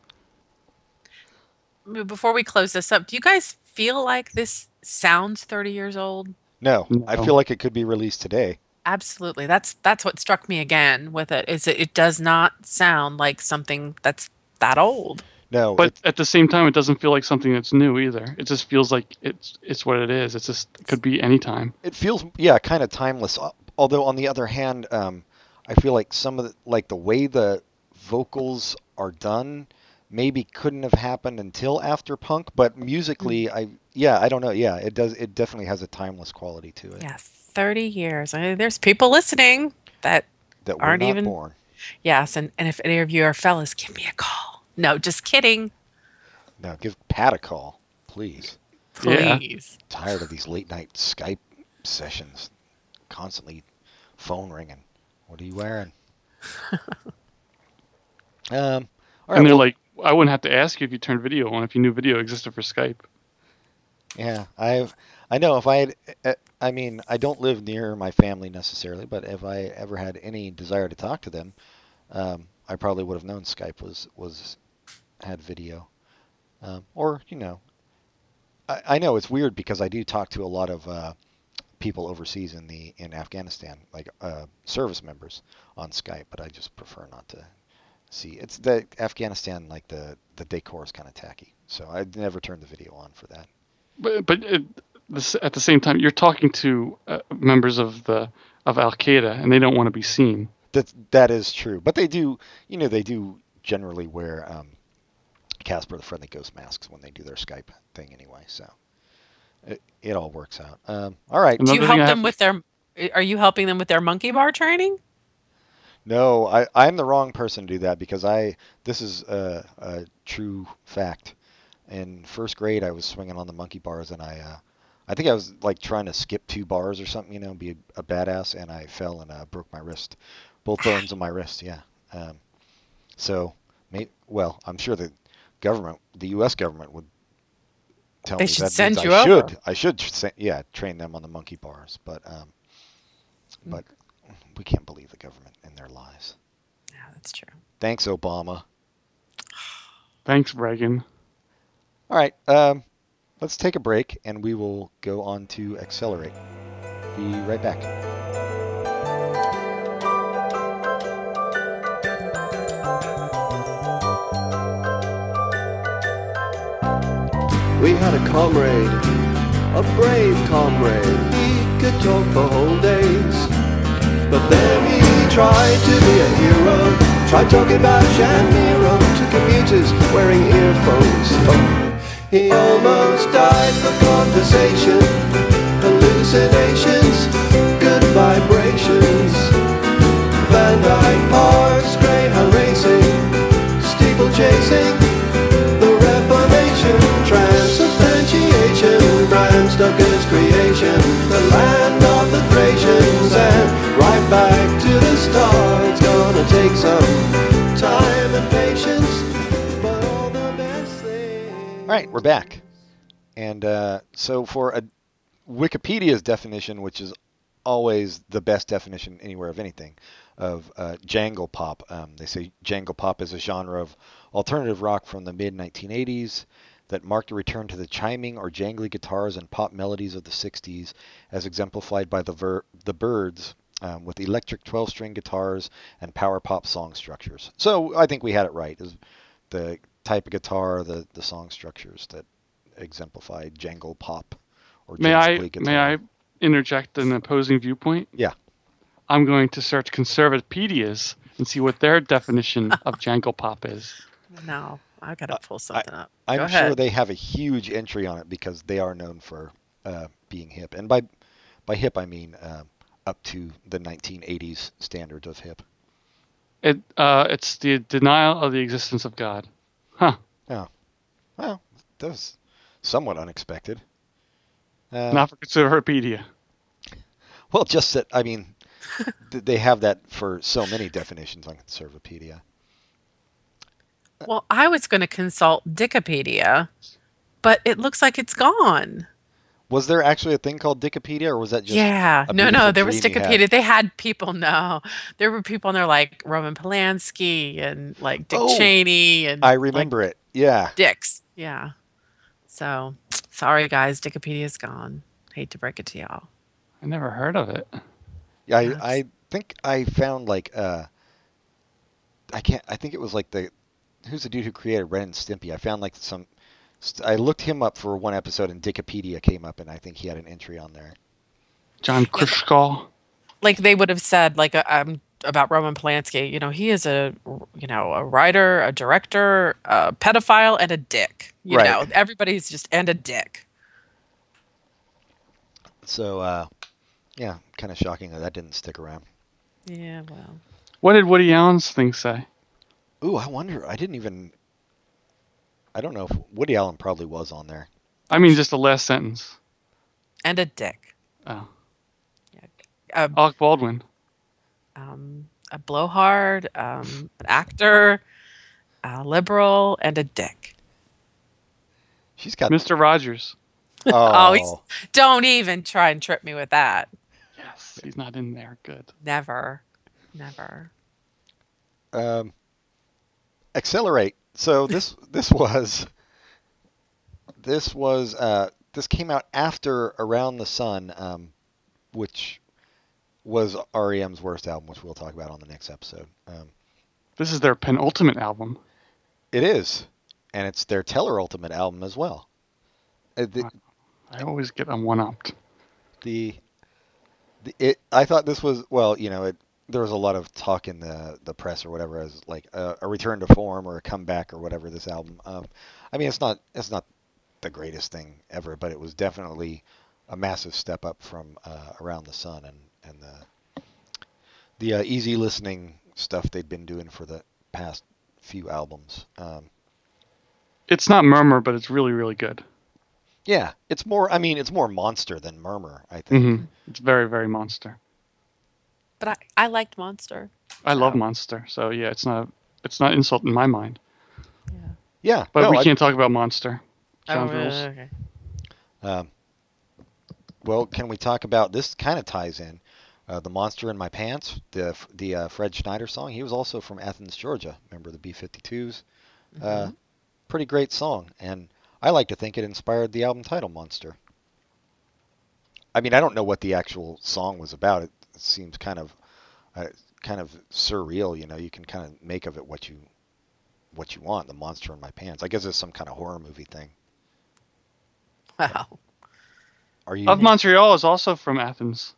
Before we close this up, do you guys feel like this sounds 30 years old? No, I feel like it could be released today. Absolutely. That's that's what struck me again with it. Is it, it does not sound like something that's that old. No, But at the same time, it doesn't feel like something that's new either. It just feels like it's it's what it is. It's just it could be any time. it feels yeah kind of timeless although on the other hand um, i feel like some of the like the way the vocals are done maybe couldn't have happened until after punk but musically i yeah i don't know yeah it does it definitely has a timeless quality to it Yeah, 30 years. I mean, there's people listening that that we're aren't even- born yes, and, and if any of you are fellas, give me a call. No, just kidding. no give pat a call please Yeah. Please. tired of these late night skype sessions constantly phone ringing what are you wearing [laughs] um all right, and they're well- like, I wouldn't have to ask you if you turned video on if you knew video existed for Skype. Yeah, I've I know if I had uh, I mean, I don't live near my family necessarily, but if I ever had any desire to talk to them, um, I probably would have known Skype was was had video, um, or you know, I, I know it's weird because I do talk to a lot of uh, people overseas in the in Afghanistan, like uh, service members on Skype, but I just prefer not to see. It's the Afghanistan like the the decor is kind of tacky, so I'd never turned the video on for that. But but it, this, at the same time, you're talking to uh, members of the of Al Qaeda, and they don't want to be seen. That that is true, but they do, you know, they do generally wear um, Casper the Friendly Ghost masks when they do their Skype thing anyway. So it, it all works out. Um, all right. And Do you help them have- with their are you helping them with their monkey bar training? No, I I'm the wrong person to do that because I this is a, a true fact. In first grade, I was swinging on the monkey bars and I. Uh, I think I was like trying to skip two bars or something, you know, be a, a badass, and I fell and uh, broke my wrist, both [laughs] bones of my wrist. Yeah. Um, so, may, well, I'm sure the government, the U.S. government, would tell They me should that send you I over. should, I should, yeah, train them on the monkey bars, but, um, but we can't believe the government and their lies. Yeah, that's true. Thanks, Obama. [sighs] Thanks, Reagan. All right, um, let's take a break, and we will go on to accelerate. Be right back. We had a comrade, a brave comrade. He could talk for whole days. But then he tried to be a hero. Tried talking about Shamiro to commuters wearing earphones. Oh, he almost died for conversation. Hallucinations, good vibrations. Van Dyke Parks, Greyhound racing, steeple chasing. The Reformation, transubstantiation, Bram Stoker's creation, the land of Thracians, and right back to the start. It's gonna take some time and patience, but all the best things. All right, we're back. And uh, so for a Wikipedia's definition, which is always the best definition anywhere of anything, of uh, jangle pop, um, they say jangle pop is a genre of alternative rock from the mid 1980s that marked a return to the chiming or jangly guitars and pop melodies of the 60s, as exemplified by the, ver- the Byrds. Um, with electric 12-string guitars and power pop song structures. So I think we had it right. Is the type of guitar, the the song structures that exemplify jangle pop or May James I guitar. may I interject an opposing viewpoint? Yeah. I'm going to search Conservapedias and see what their definition [laughs] of jangle pop is. No, I gotta pull something up. I'm Go sure they have a huge entry on it because they are known for uh, being hip, and by by hip I mean uh, up to the 1980s standards of hip. It uh, it's the denial of the existence of God. Huh. Yeah. Well, that was somewhat unexpected. Uh, Not for Conservapedia. well, just that I mean, they have that for so many definitions on Conservapedia. Well, I was going to consult Dickopedia, but it looks like it's gone. Was there actually a thing called Dickopedia, or was that just yeah, no, no, there was dream you had? They had people. No, there were people in there like Roman Polanski and like Dick Oh, Cheney and I like, remember it. Yeah. Dicks. Yeah. So sorry, guys. Dickopedia's gone. Hate to break it to y'all. I never heard of it. Yeah, I, I think I found like uh I can't I think it was like the who's the dude who created Ren and Stimpy? I found like some I looked him up for one episode and Wikipedia came up and I think he had an entry on there. John Krishkall. Like they would have said, like uh, um, about Roman Polanski. You know, he is a you know a writer, a director, a pedophile, and a dick. You Right. know, everybody's just and a dick. So uh yeah, kind of shocking that that didn't stick around. Yeah. Well. What did Woody Allen's thing say? Ooh, I wonder. I didn't even I don't know if Woody Allen probably was on there. I mean, just the last sentence. And a dick. Oh, A, Alec Baldwin. um, a blowhard, um, an actor, a liberal, and a dick. She's got Mr. Rogers. oh, [laughs] Oh, he's- Don't even try and trip me with that. Yes, he's not in there. Good. Never. Never. um, accelerate. So [laughs] this this was this was uh, this came out after Around the Sun, um, which was REM's worst album, which we'll talk about on the next episode. Um, This is their penultimate album. it is, and it's their Teller Ultimate album as well. Uh, the, I always get them one upped. the, the it I thought this was well, you know, it there was a lot of talk in the the press or whatever as like a, a return to form or a comeback or whatever this album. Um, I mean, it's not it's not the greatest thing ever, but it was definitely a massive step up from uh, Around the Sun and and the the uh, easy listening stuff they'd been doing for the past few albums. Um, It's not Murmur, but it's really, really good. yeah, it's more. I mean, it's more monster than murmur. I think. hmm It's very, very monster. But I, I liked Monster. I love. Monster, so yeah, it's not it's not insult in my mind. Yeah. Yeah, But no, we I- can't talk about Monster. John oh, rules. okay. Um, well, can we talk about this? Kind of ties in uh, the monster in my pants, the the uh, Fred Schneider song. He was also from Athens, Georgia. Remember the B-52s? Uh, Mm-hmm. pretty great song, and I like to think it inspired the album title, Monster. I mean, I don't know what the actual song was about. It, seems kind of uh, kind of surreal. You know, you can kind of make of it what you what you want. The monster in my pants. I guess it's some kind of horror movie thing. Wow. Are you? Of Montreal is also from Athens.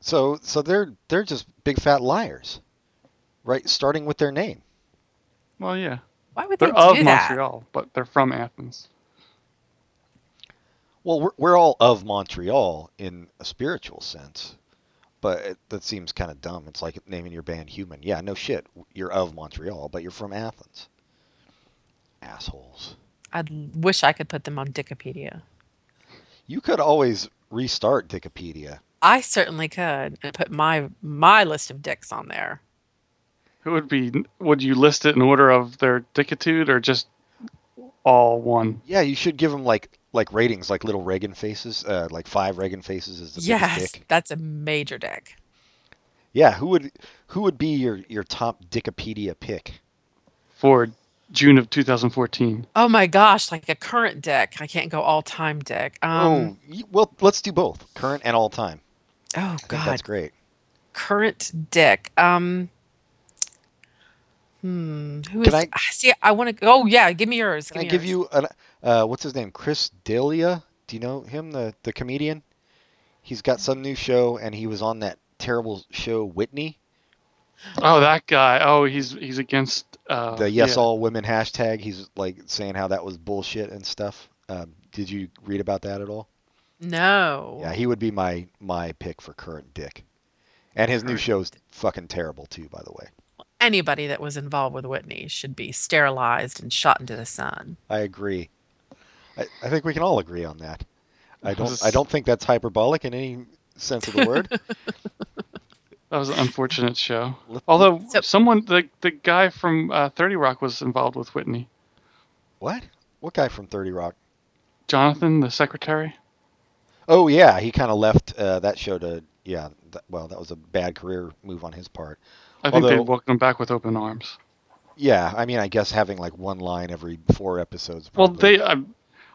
So so they're they're just big fat liars, right? Starting with their name. Well, yeah, Why would they they're of that? Montreal, but they're from Athens. Well, we're we're all of Montreal in a spiritual sense, but it, that seems kind of dumb. It's like naming your band Human. Yeah, no shit. You're of Montreal, but you're from Athens. Assholes. I wish I could put them on Dickopedia. You could always restart Dickopedia. I certainly could and put my my list of dicks on there. Who would be? Would you list it in order of their dickitude or just all one? Yeah, you should give them like like ratings, like little Reagan faces, uh, like five Reagan faces is the yes, biggest dick. that's a major dick. Yeah, who would who would be your your top Dickopedia pick? for June of 2014. Oh my gosh, like a current dick. I can't go all time dick. Um, oh, well, let's do both, current and all time. oh, I think god, that's great. current dick. Um, hmm, who Can is? I- I see. I want to. Oh yeah, give me yours. Can give I me give yours. you an uh, what's his name? Chris D'Elia. Do you know him, the the comedian? He's got some new show, and he was on that terrible show Whitney, Oh, that guy. Oh, he's he's against uh, the Yes yeah. All Women hashtag. He's like saying how that was bullshit and stuff. Um, did you read about that at all? No. Yeah, he would be my my pick for current dick. And his new Current show's fucking terrible too, by the way. Anybody that was involved with Whitney should be sterilized and shot into the sun. I agree. I, I think we can all agree on that. I don't I don't think that's hyperbolic in any sense of the word. [laughs] That was an unfortunate show. Although So- someone, the the guy from uh, 30 Rock was involved with Whitney. what? What guy from 30 Rock? Jonathan, the secretary. Oh yeah, he kind of left uh, that show to yeah. Th- well, that was a bad career move on his part. I think they welcomed him back with open arms. Yeah, I mean, I guess having like one line every four episodes. Well, they. I,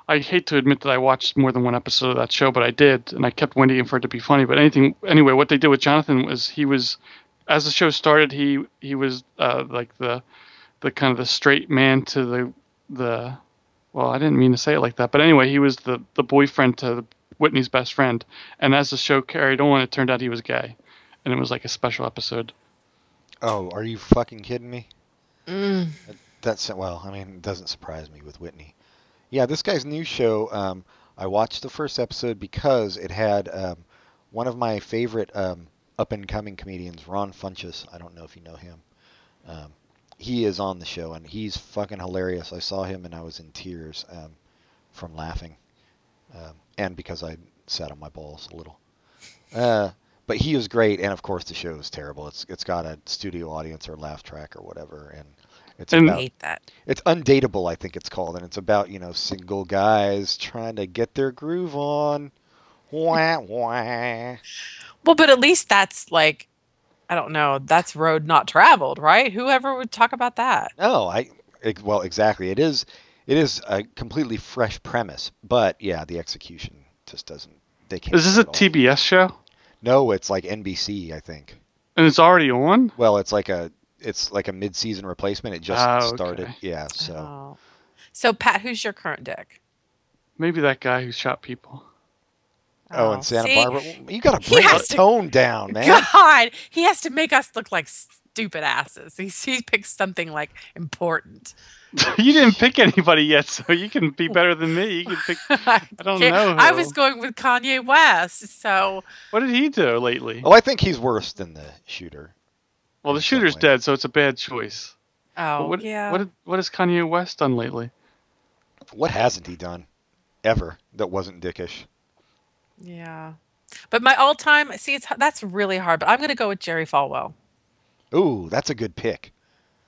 I hate to admit that I watched more than one episode of that show, but I did, and I kept waiting for it to be funny. But anything, anyway, what they did with Jonathan was he was, as the show started, he he was uh, like the, the kind of the straight man to the the, well, I didn't mean to say it like that, but anyway, he was the the boyfriend to Whitney's best friend, and as the show carried on, it turned out he was gay, and it was like a special episode. Oh, are you fucking kidding me? Mm. That's well, I mean, it doesn't surprise me with Whitney. Yeah, this guy's new show. Um, I watched the first episode because it had um, one of my favorite um, up and coming comedians, Ron Funches. I don't know if you know him. Um, he is on the show and he's fucking hilarious. I saw him and I was in tears um, from laughing, um, and because I sat on my balls a little. Uh, but he is great, and of course the show is terrible. It's it's got a studio audience or laugh track or whatever, and it's And- I about hate that. it's undateable, I think it's called, and it's about you know single guys trying to get their groove on. Wah wah. Well, but at least that's like, I don't know, that's road not traveled, right? Whoever would talk about that? No, I ex- well exactly. It is it is a completely fresh premise, but yeah, the execution just doesn't. They can't. Is this a all. TBS show? No, it's like NBC, I think. And it's already on. Well, it's like a it's like a mid-season replacement. It just oh, okay. started. Yeah, so Oh. So, Pat, who's your current dick? Maybe that guy who shot people. oh, in oh, Santa see? Barbara, you got to bring the to- tone down, man. God, he has to make us look like stupid asses. He, he picks something like important. [laughs] you didn't pick anybody yet, so you can be better than me. You can pick. [laughs] I don't can't- know I was going with Kanye West. So, What did he do lately? Oh, I think he's worse than the shooter. Well, the shooter's dead, so it's a bad choice. oh, But what, yeah. What, what has Kanye West done lately? What hasn't he done ever that wasn't dickish? yeah. But my all time, see, it's that's really hard, but I'm going to go with Jerry Falwell. Ooh, that's a good pick.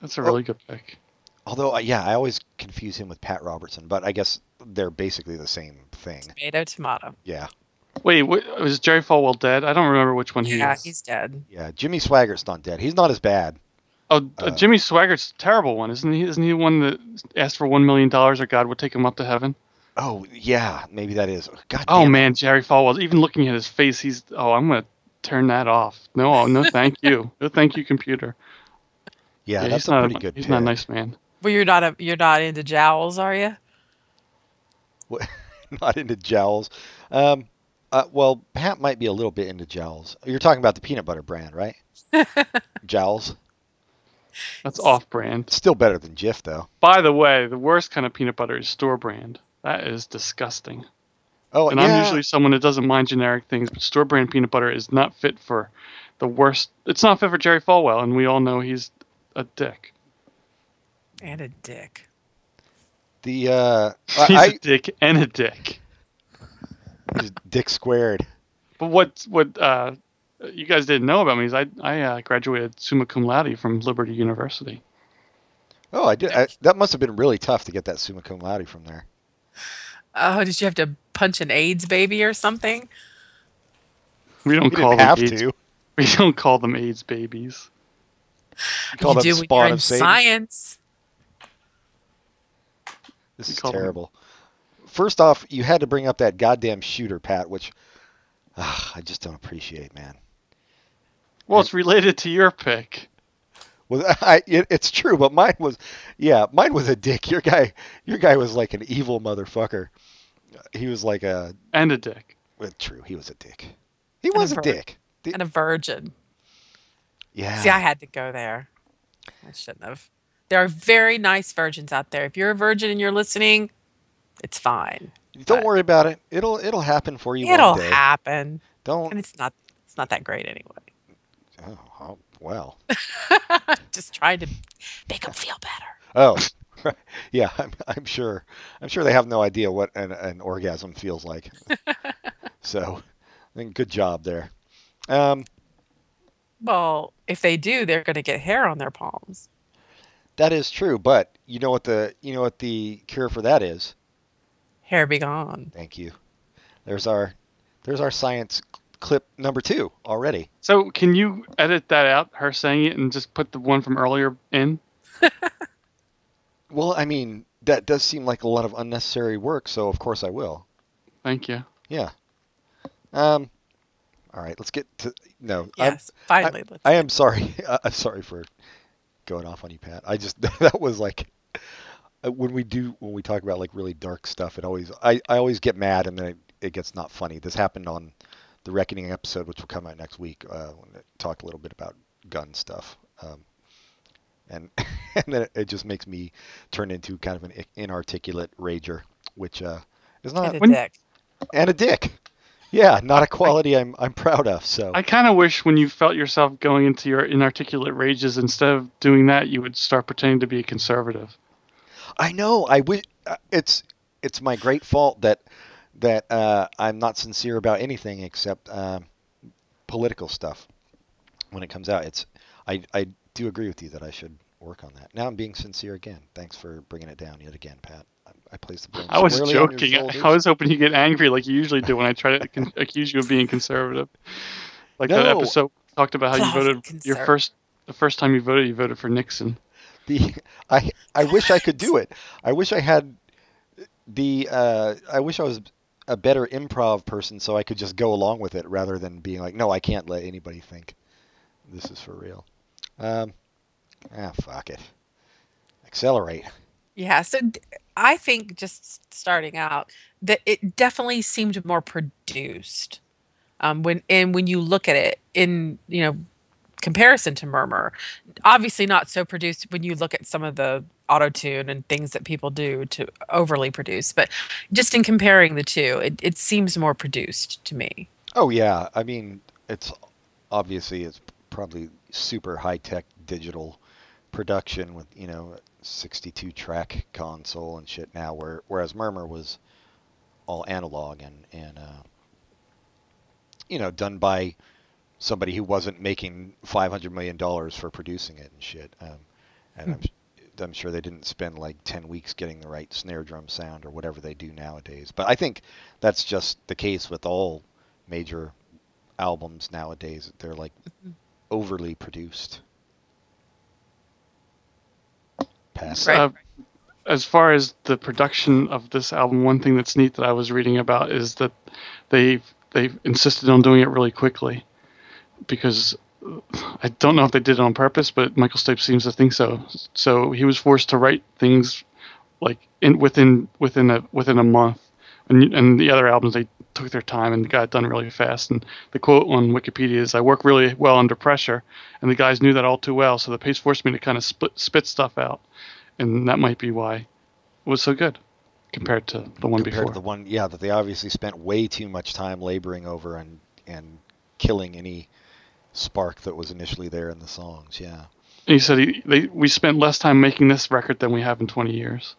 That's a Oh. really good pick. Although, uh, yeah, I always confuse him with Pat Robertson, but I guess they're basically the same thing. Tomato, tomato. Yeah, Wait, wh- was Jerry Falwell dead? I don't remember which one he Yeah, is. he's dead. yeah. Jimmy Swaggart's not dead. He's not as bad. Oh, uh, uh, Jimmy Swaggart's a terrible one, isn't he? Isn't he the one that asked for one million dollars or God would take him up to heaven? Oh, yeah, maybe that is. God Oh it. man, Jerry Falwell. Even looking at his face, he's. Oh, I'm gonna turn that off. No, no, thank you. [laughs] No, thank you, computer. Yeah, he's that's a not pretty good He's pick. not a nice man. Well, you're not a you're not into jowls, are you? [laughs] not into jowls. Um, uh, well, Pat might be a little bit into jowls. You're talking about the peanut butter brand, right? [laughs] jowls. That's off-brand. Still better than Jif, though. By the way, the worst kind of peanut butter is store brand. That is disgusting. Oh, And yeah. I'm usually someone that doesn't mind generic things, but store brand peanut butter is not fit for the worst. It's not fit for Jerry Falwell, and we all know he's a dick. And a dick. the uh, [laughs] He's I, a dick and a dick. He's Dick squared. But what what uh, you guys didn't know about me is I I uh, graduated summa cum laude from Liberty University. Oh, I did. I, that must have been really tough to get that summa cum laude from there. Oh, did you have to punch an AIDS baby or something? We don't You call didn't them have AIDS. to. We don't call them AIDS babies. We call you them do when you're in science. This We is call them- terrible. First off, you had to bring up that goddamn shooter, Pat, which ah, I just don't appreciate, man. Well, it's related to your pick. Well, [laughs] I, it, it's true, but mine was, yeah, mine was a dick. Your guy, your guy was like an evil motherfucker. He was like a, And a dick. well, true, he was a dick. He a was a vir- dick. And a virgin. yeah. See, I had to go there. I shouldn't have. There are very nice virgins out there. If you're a virgin and you're listening, it's fine. Don't but- worry about it. It'll it'll happen for you It'll one day. happen. Don't. And it's not it's not that great anyway. Oh, oh, well. [laughs] Just trying to make them feel better. Oh, [laughs] yeah. I'm, I'm sure. I'm sure they have no idea what an, an orgasm feels like. [laughs] so, I think good job there. Um, Well, if they do, they're going to get hair on their palms. that is true, but you know what the you know what the cure for that is? Hair be gone. Thank you. There's our there's our science clip number two already. So can you edit that out, her saying it, and just put the one from earlier in? [laughs] Well, I mean that does seem like a lot of unnecessary work, so of course I will. Thank you. Yeah. Um. All right, let's get to no. I'm- Yes, finally. let's I am sorry. [laughs] I- I'm sorry for going off on you, Pat. I just [laughs] that was like when we do when we talk about like really dark stuff. It always I, I always get mad and then it, it gets not funny. This happened on the Reckoning episode, which will come out next week. Uh, when it talked a little bit about gun stuff. Um, and [laughs] and then it, it just makes me turn into kind of an inarticulate rager, which uh, is not and a dick. and a dick. Yeah, not a quality I'm I'm proud of. So I kind of wish when you felt yourself going into your inarticulate rages, instead of doing that, you would start pretending to be a conservative. I know. I wish uh, it's it's my great fault that that uh, I'm not sincere about anything except um, political stuff. When it comes out, it's I I do agree with you that I should work on that. Now I'm being sincere again. Thanks for bringing it down yet again, Pat. I, I place the blame. I was squarely on your joking. I, was hoping you get angry like you usually do when I try to con- [laughs] accuse you of being conservative. Like that No. episode talked about how you Closet voted your first the first time you voted, you voted for Nixon. The [laughs] I I wish I could do it. I wish I had the uh, I wish I was a better improv person so I could just go along with it rather than being like, no, I can't let anybody think this is for real. Um, ah, fuck it. Accelerate. Yeah, so I think just starting out that it definitely seemed more produced. Um, when and when you look at it in you know comparison to Murmur, obviously not so produced when you look at some of the auto tune and things that people do to overly produce, but just in comparing the two, it, it seems more produced to me. Oh yeah, I mean it's obviously it's probably super high tech digital production with you know 62 track console and shit now, where whereas Murmur was all analog and and uh, you know done by somebody who wasn't making 500 million dollars for producing it and shit. Um, and I'm, I'm sure they didn't spend like 10 weeks getting the right snare drum sound or whatever they do nowadays. But I think that's just the case with all major albums nowadays. They're like overly produced. Pass. Right. Uh, as far as the production of this album, one thing that's neat that I was reading about is that they they insisted on doing it really quickly because uh, I don't know if they did it on purpose, but Michael Stipe seems to think so. So he was forced to write things like in within within a within a month, and and the other albums they took their time and got it done really fast. And the quote on Wikipedia is, "I work really well under pressure," and the guys knew that all too well. So the pace forced me to kind of split, spit stuff out, and that might be why it was so good compared to the one compared before. to the one, yeah, that they obviously spent way too much time laboring over and and killing any spark that was initially there in the songs. Yeah. And he said he, they, we spent less time making this record than we have in 20 years.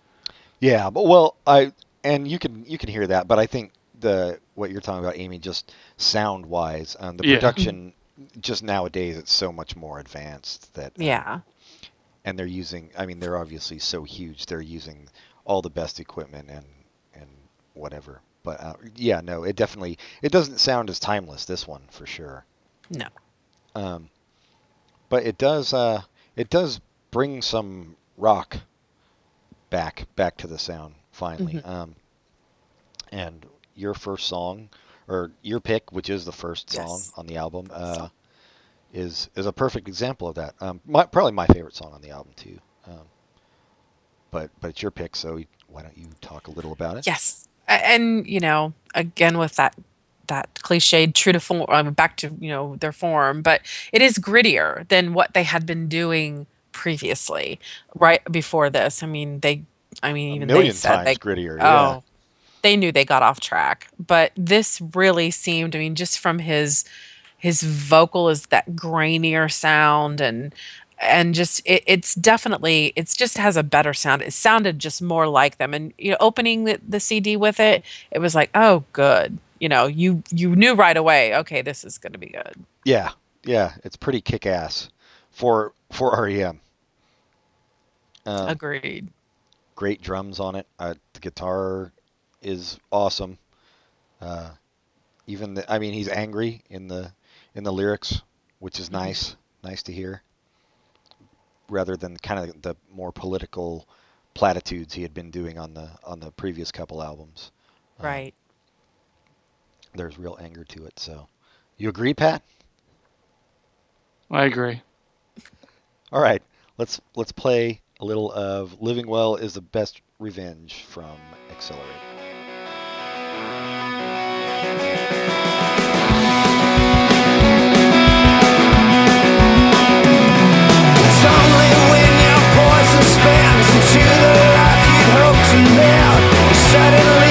Yeah, but well, I and you can you can hear that, but I think the what you're talking about, Ami, just sound wise. Um, the Yeah. production just nowadays it's so much more advanced that uh, Yeah. and they're using i mean they're obviously so huge they're using all the best equipment and and whatever but uh, yeah no it definitely it doesn't sound as timeless this one for sure No. Um but it does uh it does bring some rock back back to the sound finally Mhm. um and your first song or your pick which is the first song Yes. on the album uh is is a perfect example of that um my, probably my favorite song on the album too um but but it's your pick so why don't you talk a little about it Yes. And, you know, again with that that cliched true to form um, back to, you know, their form, but it is grittier than what they had been doing previously right before this. I mean, they I mean a even million they said times they grittier yeah Oh, they knew they got off track. But this really seemed, I mean, just from his his vocal is that grainier sound and and just it, it's definitely it's just has a better sound. It sounded just more like them. And you know, opening the, the CD with it, it was like, oh, good. You know, you you knew right away, okay, this is going to be good. Yeah, yeah, it's pretty kick-ass for for REM. Um, Agreed. great drums on it. Uh, the guitar is awesome. Uh, even the, I mean, he's angry in the in the lyrics, which is Mhm. nice, nice to hear. Rather than kind of the more political platitudes he had been doing on the on the previous couple albums. Um, Right. There's real anger to it. So, you agree, Pat? I agree. All right, let's let's play a little of "Living Well Is the Best Revenge" from Accelerate. It's only when your poison spins into the life you'd hope to live. Suddenly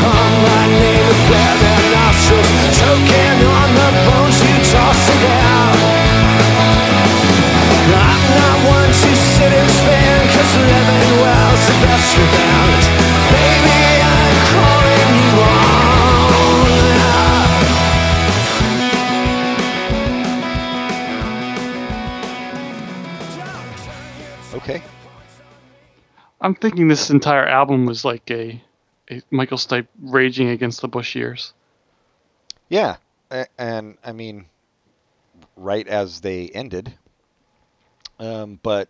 hung my name with on the bones you tossed it. I'm not one to sit and spin, cause living well's the best. Okay. I'm thinking this entire album was like a, a Michael Stipe raging against the Bush years. Yeah, and I mean, right as they ended. Um, but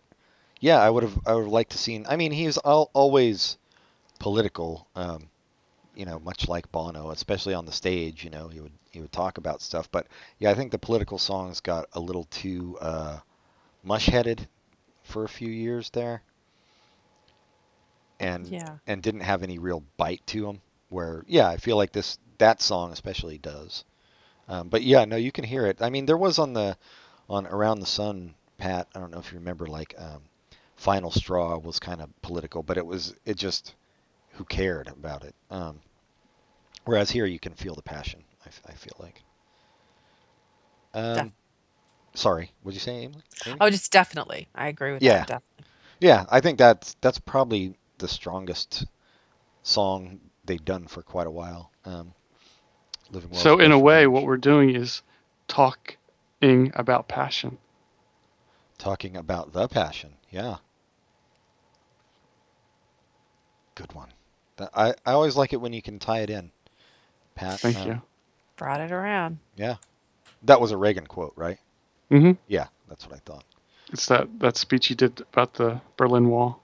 yeah, I would have I would have liked to seen. I mean, he's al- always political. Um, you know, much like Bono, especially on the stage. You know, he would he would talk about stuff. But yeah, I think the political songs got a little too uh, mush-headed for a few years there, and Yeah. and didn't have any real bite to them. Where yeah, I feel like this that song especially does. Um, but yeah, no, you can hear it. I mean, there was on the on Around the Sun, Pat. I don't know if you remember, like um, Final Straw was kind of political, but it was it just who cared about it. Um, whereas here, you can feel the passion. I feel like. Um, sorry, what'd you say, Ami? Ami? Oh, just definitely. I agree with Yeah. that. Definitely. Yeah, I think that's that's probably the strongest song they've done for quite a while. Um, Living Well's so in a way, what we're doing is talking about passion. talking about the passion. Yeah, good one. I I always like it when you can tie it in. Pat, Thank um, you. Brought it around. Yeah, that was a Reagan quote, right? Mm-hmm. Yeah, that's what I thought. It's that, that speech he did about the Berlin Wall.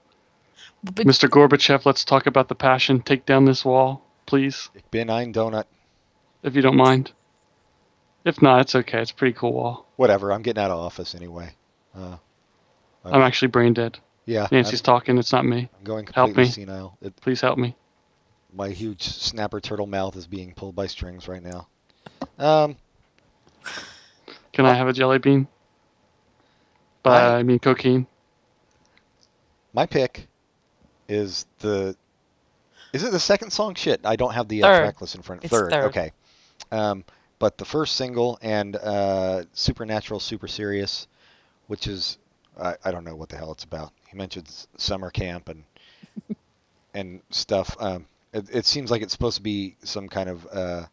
But Mr. Gorbachev, let's talk about the passion. Take down this wall, please, Ich bin ein Donut. If you don't mind. If not, it's okay. It's a pretty cool wall. Whatever. I'm getting out of office anyway. Uh, I'm actually brain dead. yeah, Nancy's I'm, talking. It's not me. I'm going help completely me. senile. It, Please help me. my huge snapper turtle mouth is being pulled by strings right now. Um, Can I have a jelly bean? By I- I mean cocaine. my pick is the. Is it the second song? Shit, I don't have the uh, track list in front. Third. third. Okay. Um, but the first single and uh, Supernatural, Super Serious, which is I, I don't know what the hell it's about. He mentions summer camp and [laughs] and stuff. Um, it, it seems like it's supposed to be some kind of uh,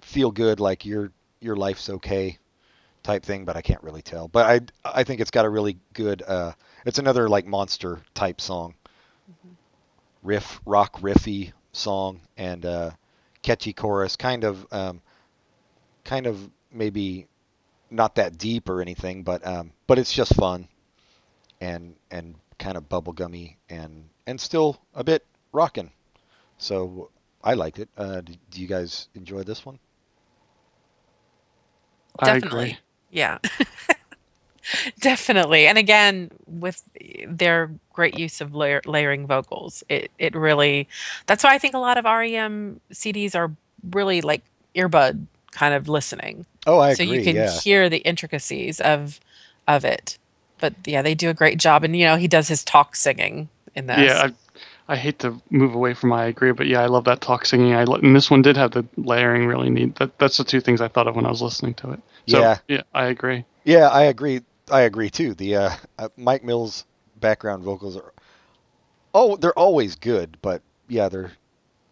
feel good, like your your life's okay type thing, but I can't really tell. But I I think it's got a really good. Uh, it's another like monster type song, riff rock riffy song and uh, catchy chorus, kind of um, kind of maybe not that deep or anything, but um, but it's just fun and and kind of bubblegummy and and still a bit rocking. So I liked it. Uh, d- do you guys enjoy this one? I Definitely. agree. Yeah. [laughs] [laughs] Definitely. And again, with their great use of layer, layering vocals, it, it really, that's why I think a lot of REM CDs are really like earbud kind of listening. Oh, I so agree. you can yeah. hear the intricacies of of it. But yeah, they do a great job. And, you know, he does his talk singing in this. Yeah, I, I hate to move away from I agree, but yeah, I love that talk singing. I lo- and this one did have the layering really neat. That that's the two things I thought of when I was listening to it. So, Yeah. yeah, I agree. Yeah, I agree. I agree too. The uh, uh, Mike Mills background vocals are oh, they're always good, but yeah, they're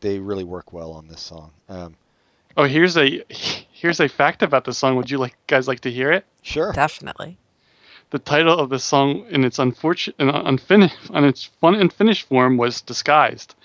they really work well on this song. Um, Oh, here's a here's a fact about the song. Would you like guys like to hear it? sure. Definitely. The title of the song in its unfortunate, unfinished, on its fun and finished form was disguised.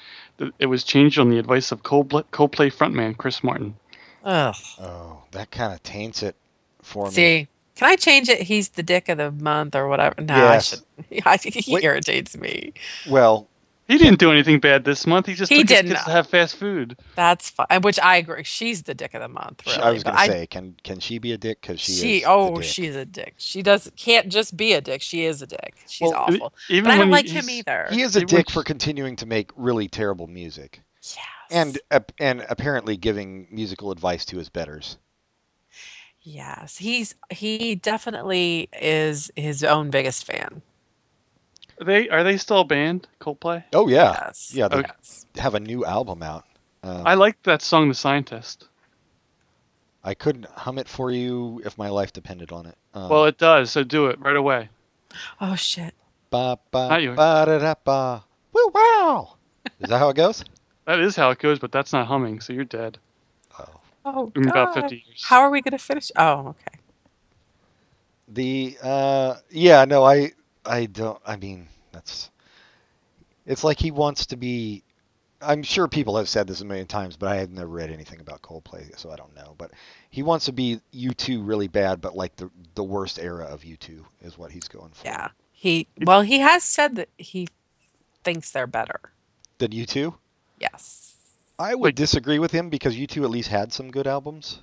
It was changed on the advice of Coldplay, Coldplay frontman Chris Martin. Ugh. Oh, that kind of taints it for me. See, can I change it? He's the dick of the month or whatever. No, Yes. I should. I, he Wait. irritates me. Well, He didn't do anything bad this month. He just He didn't. kids to have fast food. That's fine. Which I agree. She's the dick of the month. Really. I was gonna say, can can she be a dick? Because she, she. is the oh, dick. she's a dick. She does can't just be a dick. She is a dick. She's Well, awful. Even But I don't like him either. He is a dick went- for continuing to make really terrible music, Yes. and ap- and apparently giving musical advice to his betters. Yes, he's he definitely is his own biggest fan. Are they are they still a band? Coldplay. Oh yeah, Yes. yeah. They Yes. have a new album out. Um, I like that song, "The Scientist." I couldn't hum it for you if my life depended on it. Um, Well, it does. So do it right away. Oh shit. ba ba Not yours. ba da da ba. Woo wow. Is that how it goes? [laughs] That is how it goes, but that's not humming. So you're dead Oh. In about 50 years. How are we gonna finish? Oh, okay. The uh yeah, no, I I don't I mean, that's it's like he wants to be I'm sure people have said this a million times, but I have never read anything about Coldplay, so I don't know. But he wants to be U2 really bad, but like the the worst era of U2 is what he's going for. Yeah. He well, he has said that he thinks they're better. Than U2? Yes. I would Like- disagree with him because U2 at least had some good albums.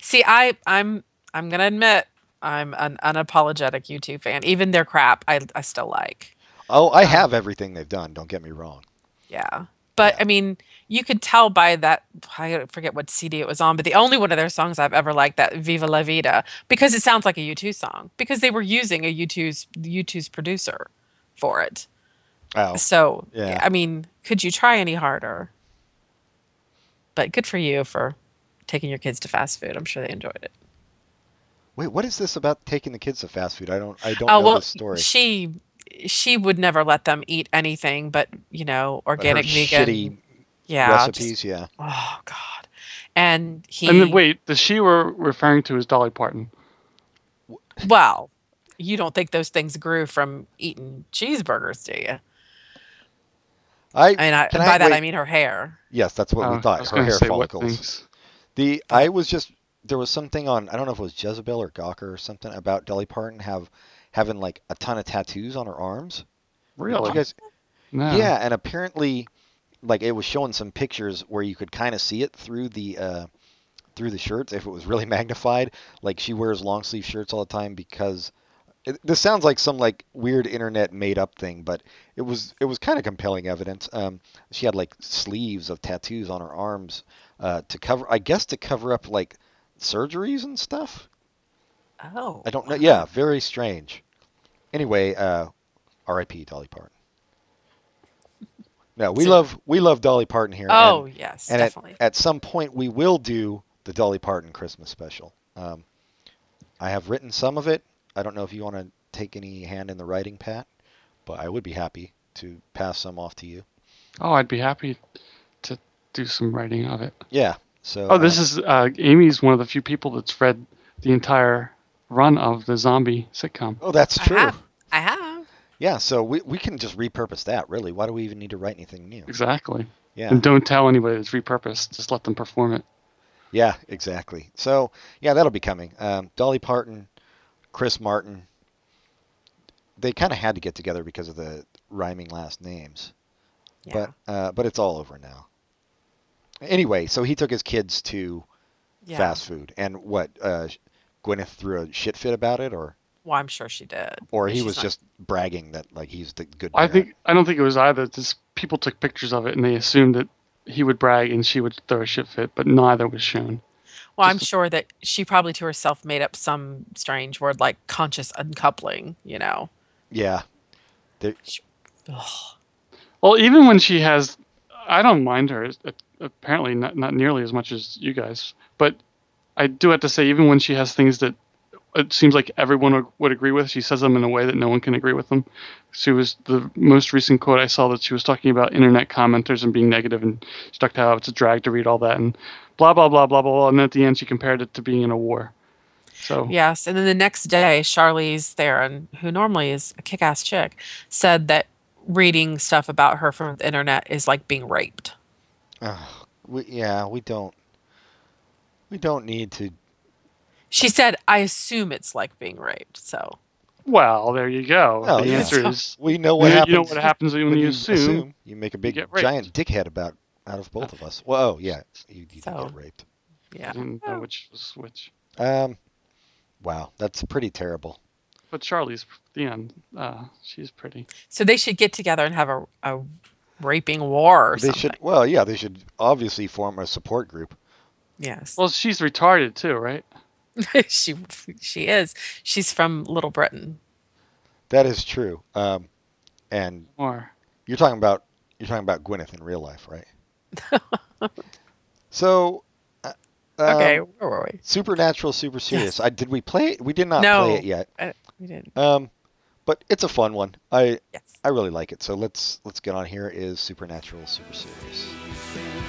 See, I I'm I'm gonna admit I'm an unapologetic U2 fan. Even their crap, I I still like. Oh, I Um, have everything they've done, don't get me wrong. Yeah. But Yeah. I mean, you could tell by that I forget what CD it was on, but the only one of their songs I've ever liked that Viva La Vida because it sounds like a U2 song because they were using a U2's U2's producer for it. Oh. So, Yeah. I mean, could you try any harder? But good for you for taking your kids to fast food. I'm sure they enjoyed it. Wait, what is this about taking the kids to fast food? I don't I don't Oh know well, this story. she she would never let them eat anything but you know But her organic vegan. shitty yeah, just- recipes, yeah. oh God. And he And then, wait, the she we're referring to is Dolly Parton. well, you don't think those things grew from eating cheeseburgers, do you? I, I mean, I, by I- that I mean her hair. yes, that's what Oh, we thought. Her hair follicles. The I was just there was something on I don't know if it was Jezebel or Gawker or something about Dolly Parton have having like a ton of tattoos on her arms. Really? You guys, No. yeah, and apparently, like it was showing some pictures where you could kind of see it through the uh, through the shirts if it was really [laughs] magnified. Like she wears long sleeve shirts all the time because it, this sounds like some like weird internet made up thing, but it was it was kind of compelling evidence. Um, she had like sleeves of tattoos on her arms uh, to cover, I guess, to cover up like surgeries and stuff. Oh. I don't know. Yeah, very strange. Anyway, uh, R.I.P. Dolly Parton. No, we So- love we love Dolly Parton here. Oh and, yes, and at, at some point we will do the Dolly Parton Christmas special. Um, I have written some of it. I don't know if you want to take any hand in the writing, Pat, but I would be happy to pass some off to you. Oh, I'd be happy to do some writing of it. Yeah. So. Oh, this uh, is uh, Ami's one of the few people that's read the entire run of the zombie sitcom. Oh, that's I true. have. I have. Yeah. So we we can just repurpose that. Really, why do we even need to write anything new? Exactly. Yeah. And don't tell anybody it's repurposed. Just let them perform it. Yeah, exactly. So yeah, that'll be coming. Um, Dolly Parton, Chris Martin. They kind of had to get together because of the rhyming last names, Yeah. but uh, but it's all over now. Anyway, so he took his kids to yeah. fast food, and what? Uh, Gwyneth threw a shit fit about it, or Well, I'm sure she did. or he she's was not- just bragging that like he's the good. I think I don't think it was either. Just people took pictures of it and they assumed that he would brag and she would throw a shit fit, but neither was shown. Well, I'm sure that she probably to herself made up some strange word like conscious uncoupling. You know. Yeah. There, Ugh. Well, even when she has, I don't mind her. uh, Apparently, not not nearly as much as you guys. But I do have to say, even when she has things that it seems like everyone would, would agree with, she says them in a way that no one can agree with them. She was the most recent quote I saw that she was talking about internet commenters and being negative, and she talked how it's a drag to read all that and blah blah blah blah blah. blah. And at the end, she compared it to being in a war. So Yes, and then the next day, Charlize Theron, who normally is a kick-ass chick, said that reading stuff about her from the internet is like being raped. oh, we, yeah, we don't. We don't need to. She said, "I assume it's like being raped." So well, there you go. Well, the yeah. answer is We know what you, happens. you know what happens when, you assume. You make a big giant dickhead about out of both of us. Well, oh yeah, you, you So- get raped. yeah, I didn't know which was which. Um, wow, that's pretty terrible. But Charlie's the end. Uh, she's pretty. so they should get together and have a, a raping war or they something. should. Well, yeah, they should obviously form a support group. Yes, Well, she's retarded too, right? [laughs] she she is. She's from Little Britain. That is true. Um, and Or you're talking about you're talking about Gwyneth in real life, right? so. uh, Okay, um, where were we? Supernatural, super serious. Yes. I did we play it? We did not No. play it yet. I, we didn't. Um, but it's a fun one. I Yes. I really like it. So let's let's get on here. Is Supernatural super serious?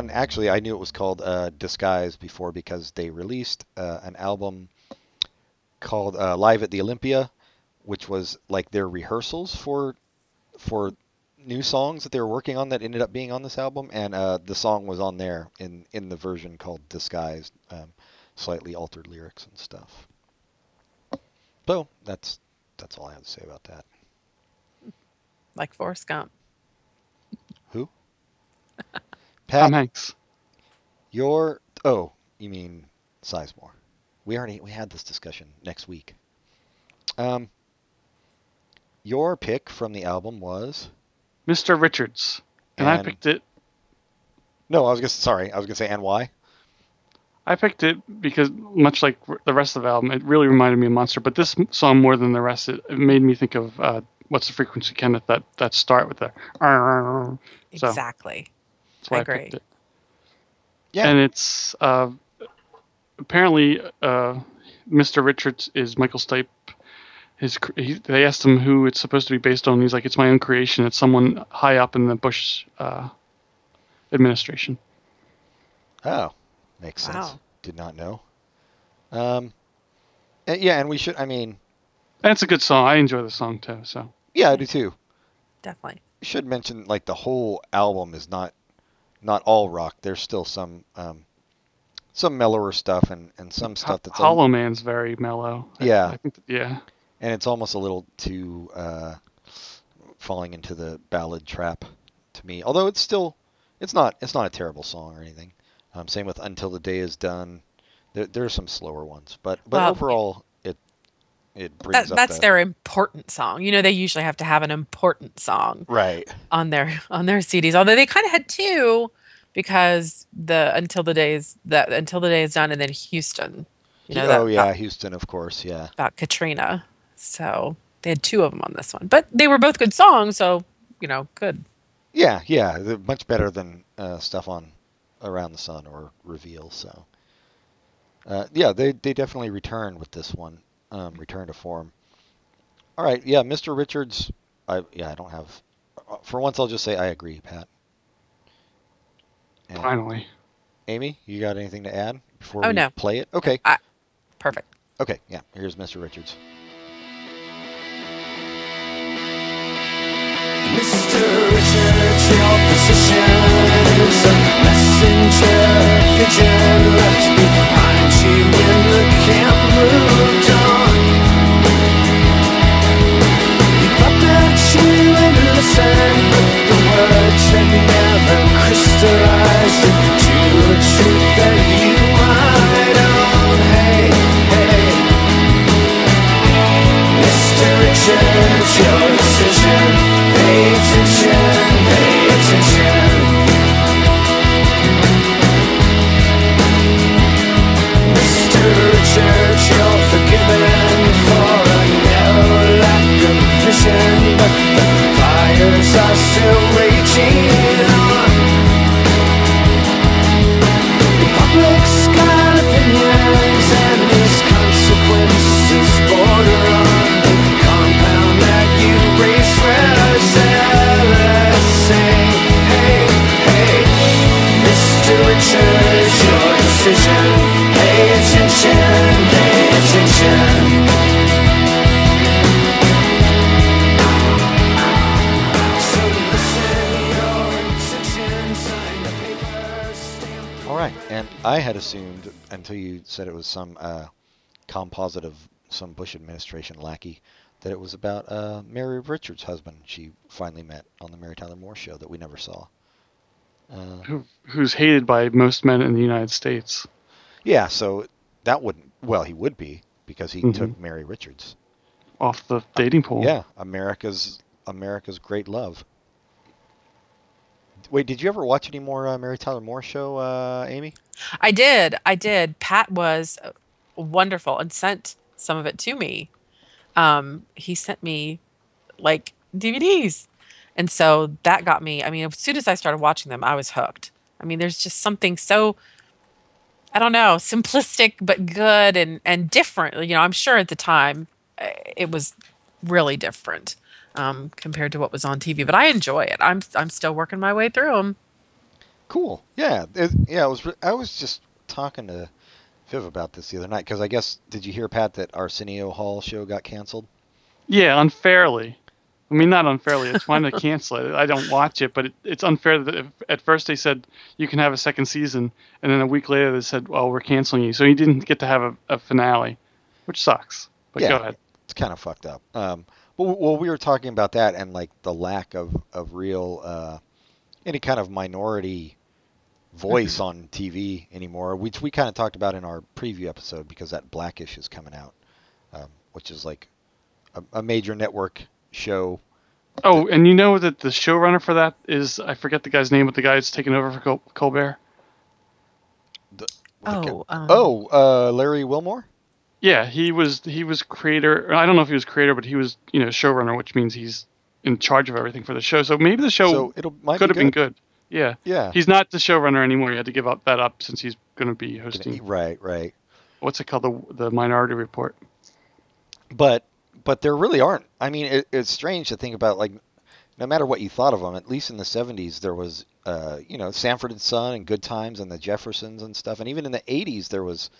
one actually I knew it was called uh, Disguise before because they released uh, an album called uh, Live at the Olympia, which was like their rehearsals for for new songs that they were working on that ended up being on this album, and uh, the song was on there in in the version called Disguise, um, slightly altered lyrics and stuff. So that's that's all I have to say about that. Like Forrest Gump. Who? [laughs] Tom Pat, Hanks. your oh, you mean Sizemore? We already we had this discussion next week. Um, your pick from the album was Mr. Richards. And, I picked it. no, I was gonna sorry, I was gonna say and why? I picked it because, much like the rest of the album, it really reminded me of Monster. But this song, more than the rest, it, it made me think of uh, "What's the Frequency, Kenneth?" That that start with the. So Exactly. That's why I, I agree. picked it. Yeah. And it's uh, apparently uh, Mr. Richards is Michael Stipe. His he, they asked him who it's supposed to be based on. He's like, "It's my own creation. It's someone high up in the Bush uh, administration." Oh, makes sense. Wow. Did not know. Um, and yeah, and we should. I mean, that's a good song. I enjoy the song too. So yeah, I do too. Definitely. Should mention like the whole album is not not all rock. There's still some um, some mellower stuff and and some stuff that's a- Hollow Man's very mellow. Yeah. I think yeah. and it's almost a little too uh, falling into the ballad trap to me. Although it's still it's not it's not a terrible song or anything. Um, same with Until the Day Is Done. There, there are some slower ones, but but Well, overall it brings That, up that's the, their important song. You know, they usually have to have an important song right. on their on their CDs. Although they kind of had two, because the until the day is that until the day is done, and then Houston. You know, that, oh yeah, about, Houston, of course, yeah. about Katrina. So they had two of them on this one, but they were both good songs. So you know, good. Yeah, yeah, they're much better than uh, stuff on Around the Sun or Reveal. So, uh, yeah, they they definitely return with this one, um, return to form. All right, yeah, Mr. Richards. I yeah, I don't have. uh, For once, I'll just say I agree, Pat. And Finally. Ami, you got anything to add before Oh, we no. play it? Okay, Perfect. okay, yeah. Here's Mr. Richards. Mr. Richards, your position is a messenger pigeon left behind you when the camp moved would but the words had never crystallized into a truth that you might. Hey, hey. Mr. Richards, your decision. Pay attention, pay attention. Mr. Richards, you're forgiven for a narrow lack of vision, fires are still raging. The public's got opinions, and these consequences border on the compound that you restless. Say, hey, hey, Mr. Richards, your decision. Pay attention, pay attention. I had assumed until you said it was some uh, composite of some Bush administration lackey that it was about uh, Mary Richards' husband she finally met on the Mary Tyler Moore show that we never saw. Uh, Who, who's hated by most men in the United States. yeah, so that wouldn't. Well, he would be because he Mhm. took Mary Richards. Off the dating pool. Yeah, America's America's great love. Wait, did you ever watch any more uh, Mary Tyler Moore show, uh, Ami? I did. I did. Pat was wonderful and sent some of it to me. Um, he sent me like DVDs. And so that got me. I mean, as soon as I started watching them, I was hooked. I mean, there's just something so I don't know, simplistic but good and and different. You know, I'm sure at the time uh, it was really different um, compared to what was on TV, but I enjoy it. I'm I'm still working my way through them. Cool. Yeah. It, yeah. I was. re- I was just talking to Viv about this the other night because I guess did you hear Pat that Arsenio Hall show got canceled? Yeah, unfairly. I mean, not unfairly. It's fine to [laughs] cancel it. I don't watch it, but it, it's unfair that if, at first they said you can have a second season, and then a week later they said, "Well, we're canceling you," so he didn't get to have a, a finale, which sucks. But Yeah. go ahead. it's kind of fucked up. Um, but w- well, we were talking about that and like the lack of of real uh, any kind of minority voice on TV anymore, which we kind of talked about in our preview episode because that Blackish is coming out, um, which is like a, a major network show. Oh, and you know that the showrunner for that is I forget the guy's name, but the guy that's taken over for Col- Colbert. The, Oh, um, oh, uh, Larry Wilmore. Yeah, he was he was creator. I don't know if he was creator, but he was you know showrunner, which means he's in charge of everything for the show. So maybe the show so it'll could have been good. Yeah, Yeah. he's not the showrunner anymore. He had to give up that up since he's going to be hosting. Right, right. What's it called? The the Minority Report. but but there really aren't. I mean, it, it's strange to think about. Like, no matter what you thought of them, at least in the '70s, there was, uh, you know, Sanford and Son and Good Times and the Jeffersons and stuff. And even in the '80s, there was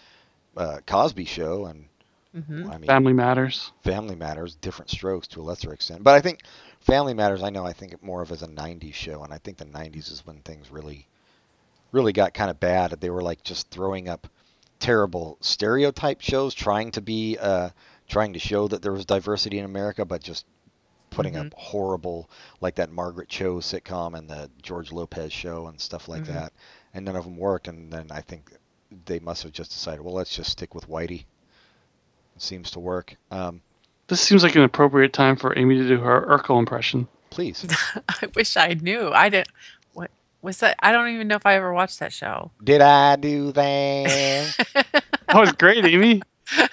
uh, Cosby Show and mhm. I mean, Family Matters. Family Matters, different strokes to a lesser extent. But I think Family Matters, I know, I think more of as a '90s show, and I think the '90s is when things really, really got kind of bad. They were like just throwing up terrible stereotype shows, trying to be, uh, trying to show that there was diversity in America, but just putting Mhm. up horrible, like that Margaret Cho sitcom and the George Lopez show and stuff like Mhm. that. And none of them worked. And then I think they must have just decided, well, let's just stick with Whitey. It seems to work. Um, This seems like an appropriate time for Ami to do her Urkel impression. please. [laughs] I wish I knew. I didn't. What was that? I don't even know if I ever watched that show. Did I do that? [laughs] That was great, Ami. That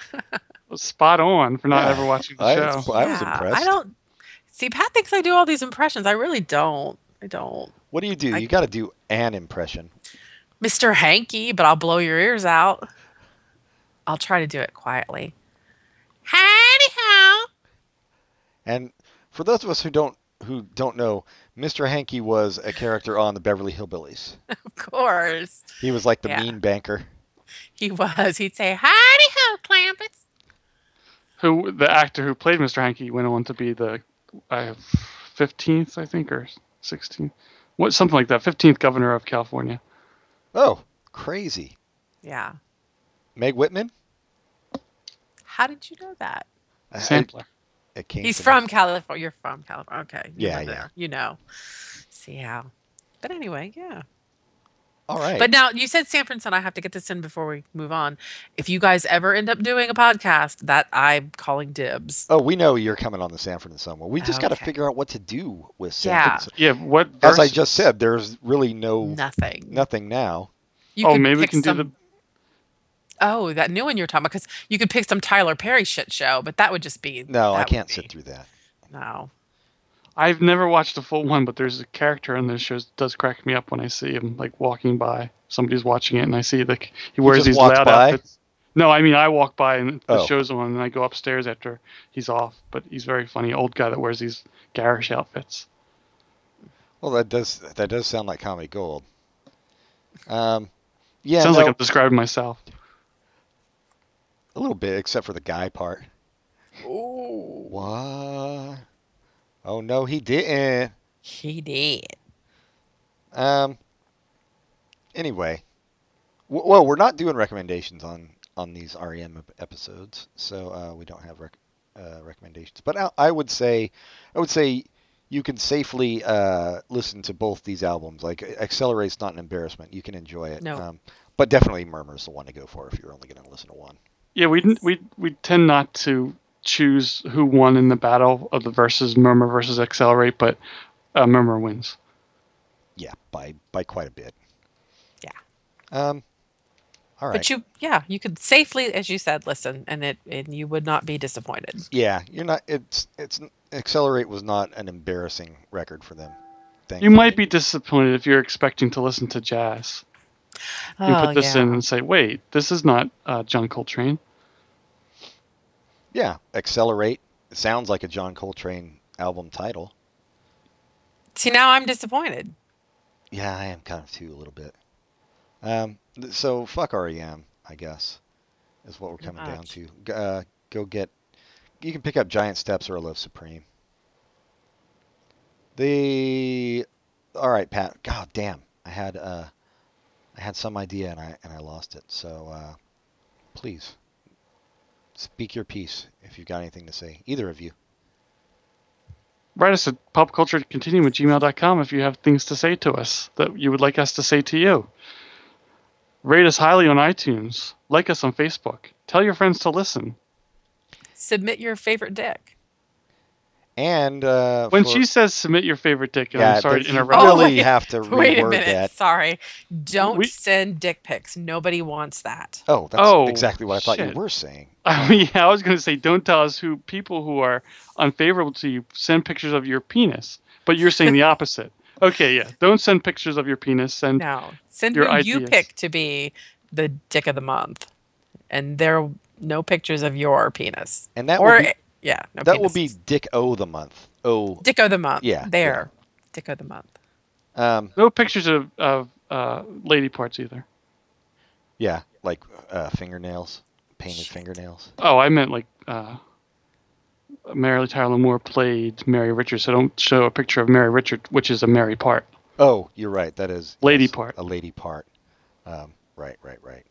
was spot on for not Yeah, ever watching the I show. was- I was Yeah, impressed. I don't see. Pat thinks I do all these impressions. I really don't. I don't. what do you do? I- You got to do an impression. Mr. Hanky, but I'll blow your ears out. I'll try to do it quietly. Howdy ho. And for those of us who don't who don't know, Mr. Hanky was a character on the Beverly Hillbillies. [laughs] Of course. He was like the Yeah. mean banker. He was. He'd say, Howdy ho, Clampetts. Who the actor who played Mr. Hanky went on to be the uh, 15th, I think, or 16th, what something like that, 15th governor of California. Oh, crazy. Yeah. Meg Whitman? How did you know that? I- Sampler. it came He's to me. from California. You're from California. Okay. you Yeah, yeah. there. You know. See how. But anyway, yeah. All right. But now you said Sanford and I have to get this in before we move on. If you guys ever end up doing a podcast, that I'm calling dibs. oh, we know you're coming on the Sanford and Son one. We just got to figure out what to do with Yeah. Sanford and Son. Yeah, what As I just said, there's really no Nothing. nothing now. You oh, maybe we can some, do the. Oh, that new one you're talking about because you could pick some Tyler Perry shit show, but that would just be No, I can't be- sit through that. No. I've never watched a full one, but there's a character in those shows that does crack me up when I see him like walking by. Somebody's watching it, and I see like he wears just these loud by? outfits. No, I mean I walk by and the Oh. show's on, and I go upstairs after he's off. But he's very funny, old guy that wears these garish outfits. Well, that does that does sound like comedy gold. Um, yeah, Sounds no, like I'm describing myself. a little bit, except for the guy part. Ooh. What? Oh no, he didn't. He did. Um. Anyway, w- well, we're not doing recommendations on on these REM episodes, so uh, we don't have rec- uh, recommendations. But I, I would say, I would say, you can safely uh, listen to both these albums. Like Accelerate's not an embarrassment; you can enjoy it. No. Um, but definitely, Murmur's the one to go for if you're only going to listen to one. Yeah, we we we tend not to choose who won in the battle of the versus Murmur versus Accelerate, but uh, Murmur wins. Yeah, by by quite a bit. Yeah. Um. All right. But you, yeah, you could safely, as you said, listen, and it, and you would not be disappointed. Yeah, you're not. It's it's Accelerate was not an embarrassing record for them. You thankfully. might be disappointed if you're expecting to listen to jazz. You Oh, put this yeah. in and say, "Wait, this is not uh, John Coltrane." Yeah, Accelerate sounds like a John Coltrane album title. See, now I'm disappointed. Yeah, I am kind of too a little bit. Um, so fuck REM, I guess, is what we're coming down to. Uh, go get. You can pick up Giant Steps or a Love Supreme. The, all right, Pat. God damn, I had uh, I had some idea and I and I lost it. So uh, please speak your piece if you've got anything to say. Either of you. Write us at popculturecontinuum at gmail.com if you have things to say to us that you would like us to say to you. Rate us highly on iTunes. Like us on Facebook. Tell your friends to listen. Submit your favorite dick. And uh, When for- she says submit your favorite dick, and yeah, I'm sorry that to you really wait. have to Wait a minute. that. Sorry. Don't We- send dick pics. Nobody wants that. Oh, that's Oh, exactly what I thought shit. you were saying. [laughs] I mean, yeah, I was going to say, don't tell us who people who are unfavorable to you send pictures of your penis, but you're saying the [laughs] opposite. Okay, yeah, don't send pictures of your penis. Send No. Send Your who you pick to be the dick of the month. And there are no pictures of your penis. And that or will be yeah, no that will be. Dick O the month. Oh, Dick O the month. Yeah, There. Dick O the month. um, no pictures of of uh, lady parts either. yeah, like uh, fingernails, painted fingernails. Oh, I meant like uh, Mary Tyler Moore played Mary Richards, so don't show a picture of Mary Richard, which is a Mary part. Oh, you're right. That is Lady yes, part. A lady part. Um, right, right, right.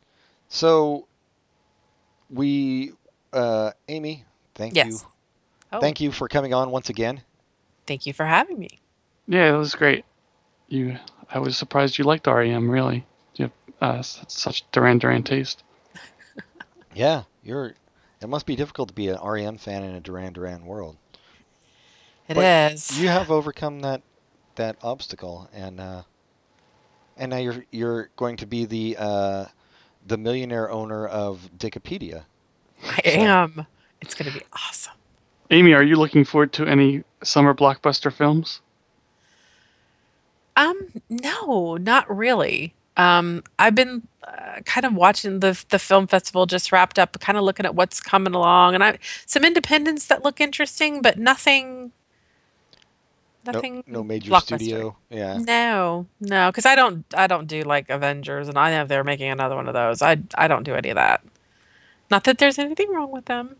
So we, uh, Ami, thank Yes. you. Oh, Thank you for coming on once again. thank you for having me. Yeah, it was great. You, I was surprised you liked REM. Really, you have uh, such Duran Duran taste. [laughs] Yeah, you're. It must be difficult to be an REM fan in a Duran Duran world. It is. But You have overcome that that obstacle, and uh, and now you're you're going to be the uh, the millionaire owner of Dickopedia. I am. It's going to be awesome. Ami, are you looking forward to any summer blockbuster films? Um, no, not really. Um, I've been uh, kind of watching the the film festival just wrapped up, kind of looking at what's coming along, and I some independents that look interesting, but nothing, No, nothing. no major studio. Yeah. No, no, because I don't I don't do like Avengers, and I know they're making another one of those. I I don't do any of that. Not that there's anything wrong with them.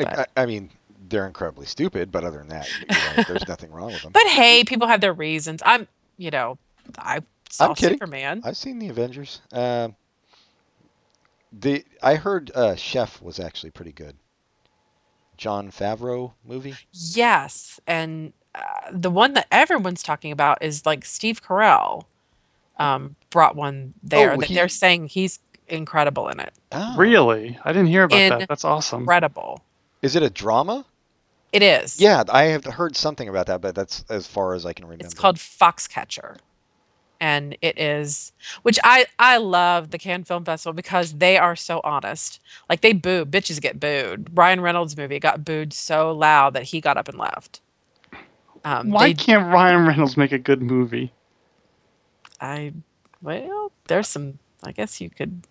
I, I mean, they're incredibly stupid, but other than that, you're right, there's nothing wrong with [laughs] them. But hey, people have their reasons. I'm, you know, I saw I'm kidding. Superman. I've seen the Avengers. Um, the I heard uh, Chef was actually pretty good. Jon Favreau movie. Yes, and uh, the one that everyone's talking about is like Steve Carell um, brought one there Oh, that he- they're saying he's incredible in it. Oh. Really? I didn't hear about In- that. That's awesome. Incredible. Is it a drama? It is. Yeah, I have heard something about that, but that's as far as I can remember. It's called Foxcatcher. And it is which I I love the Cannes Film Festival because they are so honest. Like they boo, bitches get booed. Ryan Reynolds movie got booed so loud that he got up and left. Um, Why they- can't Ryan Reynolds make a good movie? I well, there's some. I guess you could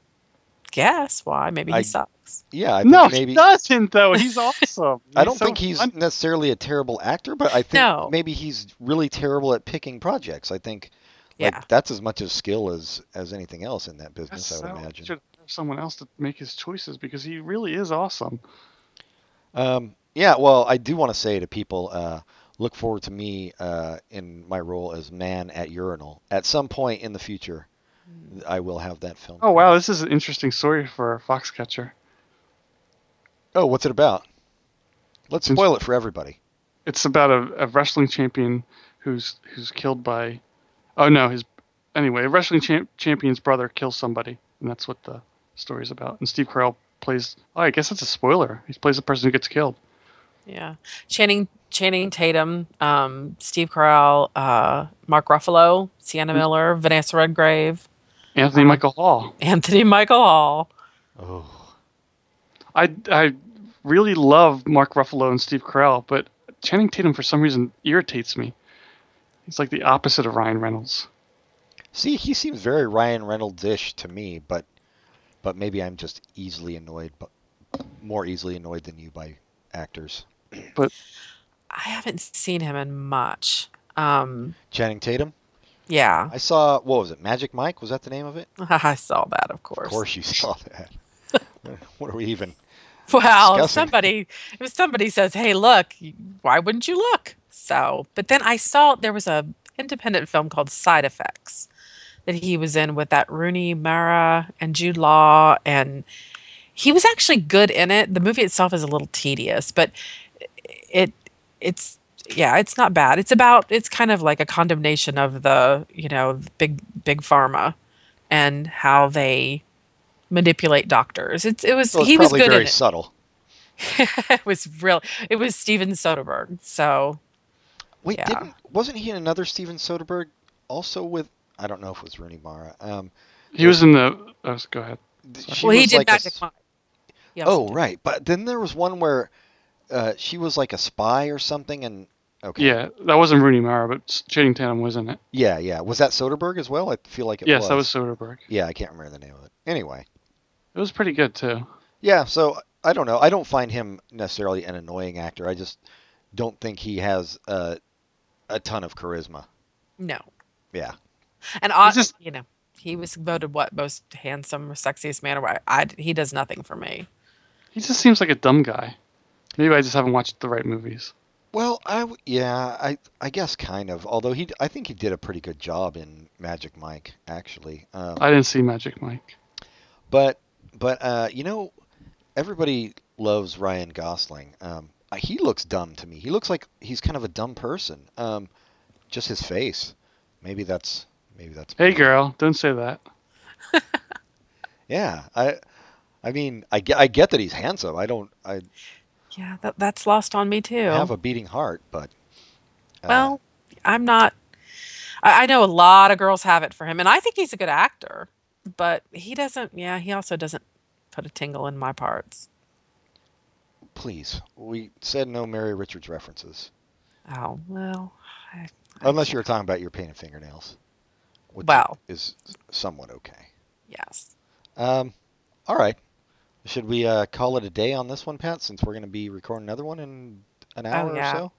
guess why. Maybe he I- sucks. Yeah, I think No, maybe he doesn't though. He's awesome. [laughs] I don't so think he's fun. necessarily a terrible actor, but I think No. maybe he's really terrible at picking projects. I think like Yeah. that's as much as skill as as anything else in that business. I would So, imagine. Should have someone else to make his choices because he really is awesome. Um, yeah, well, I do want to say to people, uh, look forward to me uh, in my role as man at urinal. At some point in the future, I will have that film. Oh wow, this is an interesting story for Foxcatcher. Oh, what's it about? Let's Since- spoil it for everybody. It's about a, a wrestling champion who's who's killed by. Oh no, his anyway, a wrestling champ, champion's brother kills somebody, and that's what the story's about. And Steve Carell plays. Oh, I guess that's a spoiler. He plays the person who gets killed. Yeah. Channing Channing Tatum, um, Steve Carell, uh, Mark Ruffalo, Sienna Miller, Vanessa Redgrave, Anthony Uh-huh. Michael Hall. Anthony Michael Hall. Oh, I I really love Mark Ruffalo and Steve Carell, but Channing Tatum for some reason irritates me. He's like the opposite of Ryan Reynolds. see, he seems very Ryan Reynolds-ish to me, but but maybe I'm just easily annoyed, but more easily annoyed than you by actors. But I haven't seen him in much. Um, Channing Tatum. Yeah, I saw what was it? Magic Mike was that the name of it? [laughs] I saw that, of course. Of course, you saw that. [laughs] what are we even? Well, if somebody if somebody says, "Hey, look," why wouldn't you look? So, but then I saw there was a independent film called Side Effects that he was in with that Rooney Mara and Jude Law, and he was actually good in it. The movie itself is a little tedious, but it it's yeah, it's not bad. It's about it's kind of like a condemnation of the you know big big pharma and how they manipulate doctors. It's it was So it's he was good very in it. subtle. [laughs] it was real. It was Steven Soderbergh. So Wait, Yeah. didn't wasn't he in another Steven Soderbergh also with I don't know if it was Rooney Mara. Um, He was in the. Oh, go ahead. she well, he did like a Magic s- Mike. He Oh did- right, but then there was one where uh, she was like a spy or something, and okay, Yeah, that wasn't Rooney Mara, but Channing Tatum was in it. yeah, yeah. Was that Soderbergh as well? I feel like it yes, was. that was Soderbergh. Yeah, I can't remember the name of it. Anyway, It was pretty good too. yeah. So I don't know. I don't find him necessarily an annoying actor. I just don't think he has uh, a ton of charisma. No. Yeah. And I, just- you know, he was voted what most handsome or sexiest man or what? I, he does nothing for me. He just seems like a dumb guy. Maybe I just haven't watched the right movies. Well, I yeah, I I guess kind of. Although he, I think he did a pretty good job in Magic Mike, actually. Um, I didn't see Magic Mike. But but uh, you know, everybody loves Ryan Gosling. Um, he looks dumb to me. He looks like he's kind of a dumb person. Um, just his face. Maybe that's maybe that's. Hey, girl, don't say that. [laughs] Yeah, I I mean I get I get that he's handsome. I don't I Yeah, that, that's lost on me too. I have a beating heart, but. uh, well, I'm not. I, I know a lot of girls have it for him, and I think he's a good actor, but he doesn't. Yeah, he also doesn't put a tingle in my parts. please, we said no Mary Richards references, Oh well. I, I unless you're talking about your painted fingernails, which Well. is somewhat okay. Yes. Um, all right. Should we uh, call it a day on this one, Pat? Since we're going to be recording another one in an hour yeah. or so.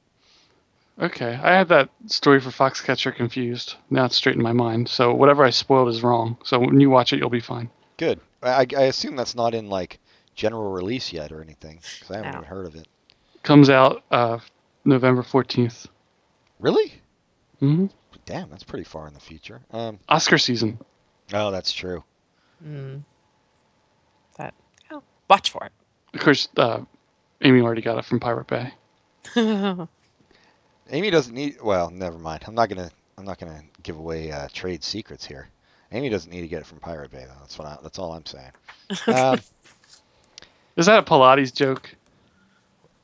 Okay, I had that story for Foxcatcher confused. Now it's straight in my mind. So whatever I spoiled is wrong. So when you watch it, you'll be fine. Good. I, I assume that's not in like general release yet or anything, because I haven't No. even heard of it. Comes out uh, November 14th. Really? hmm Damn, that's pretty far in the future. Um, Oscar season. oh, that's true. Mm. That. Watch for it. Of course, uh, Ami already got it from Pirate Bay. [laughs] Ami doesn't need. Well, never mind. I'm not gonna. I'm not gonna give away uh, trade secrets here. Ami doesn't need to get it from Pirate Bay, though. That's what. I, that's all I'm saying. Um, [laughs] Is that a Pilates joke?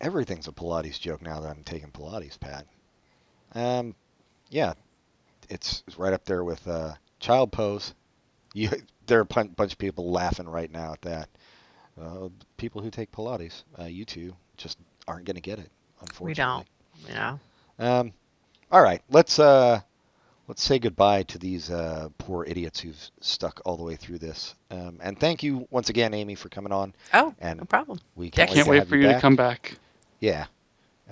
everything's a Pilates joke now that I'm taking Pilates, Pat. Um, yeah, it's, it's right up there with uh, Child Pose. You, [laughs] there are a bunch of people laughing right now at that. Uh, people who take Pilates, uh, you two, just aren't going to get it, unfortunately. we don't. Yeah. Um, all right, let's uh, let's say goodbye to these uh, poor idiots who've stuck all the way through this. Um, and thank you once again, Ami, for coming on. Oh, And no problem. we can't, Can't to wait for you to come back. Yeah.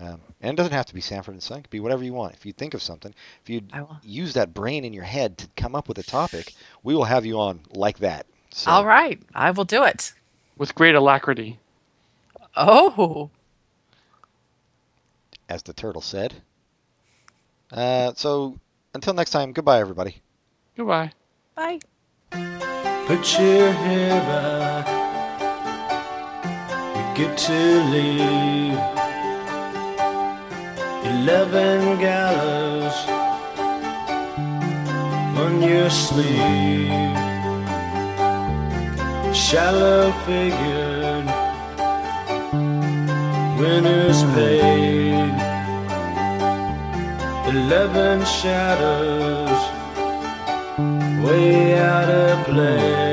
Um, and it doesn't have to be Sanford and Son. It could be whatever you want. If you think of something, if you use that brain in your head to come up with a topic, we will have you on like that. So, All right, I will do it. With great alacrity. Oh, As the turtle said. Uh, so until next time, goodbye, everybody. Goodbye. bye. Put your hair back. We get to leave. Eleven gallows on your sleeve. Shallow figured. Winners paid. Eleven shadows way out of place.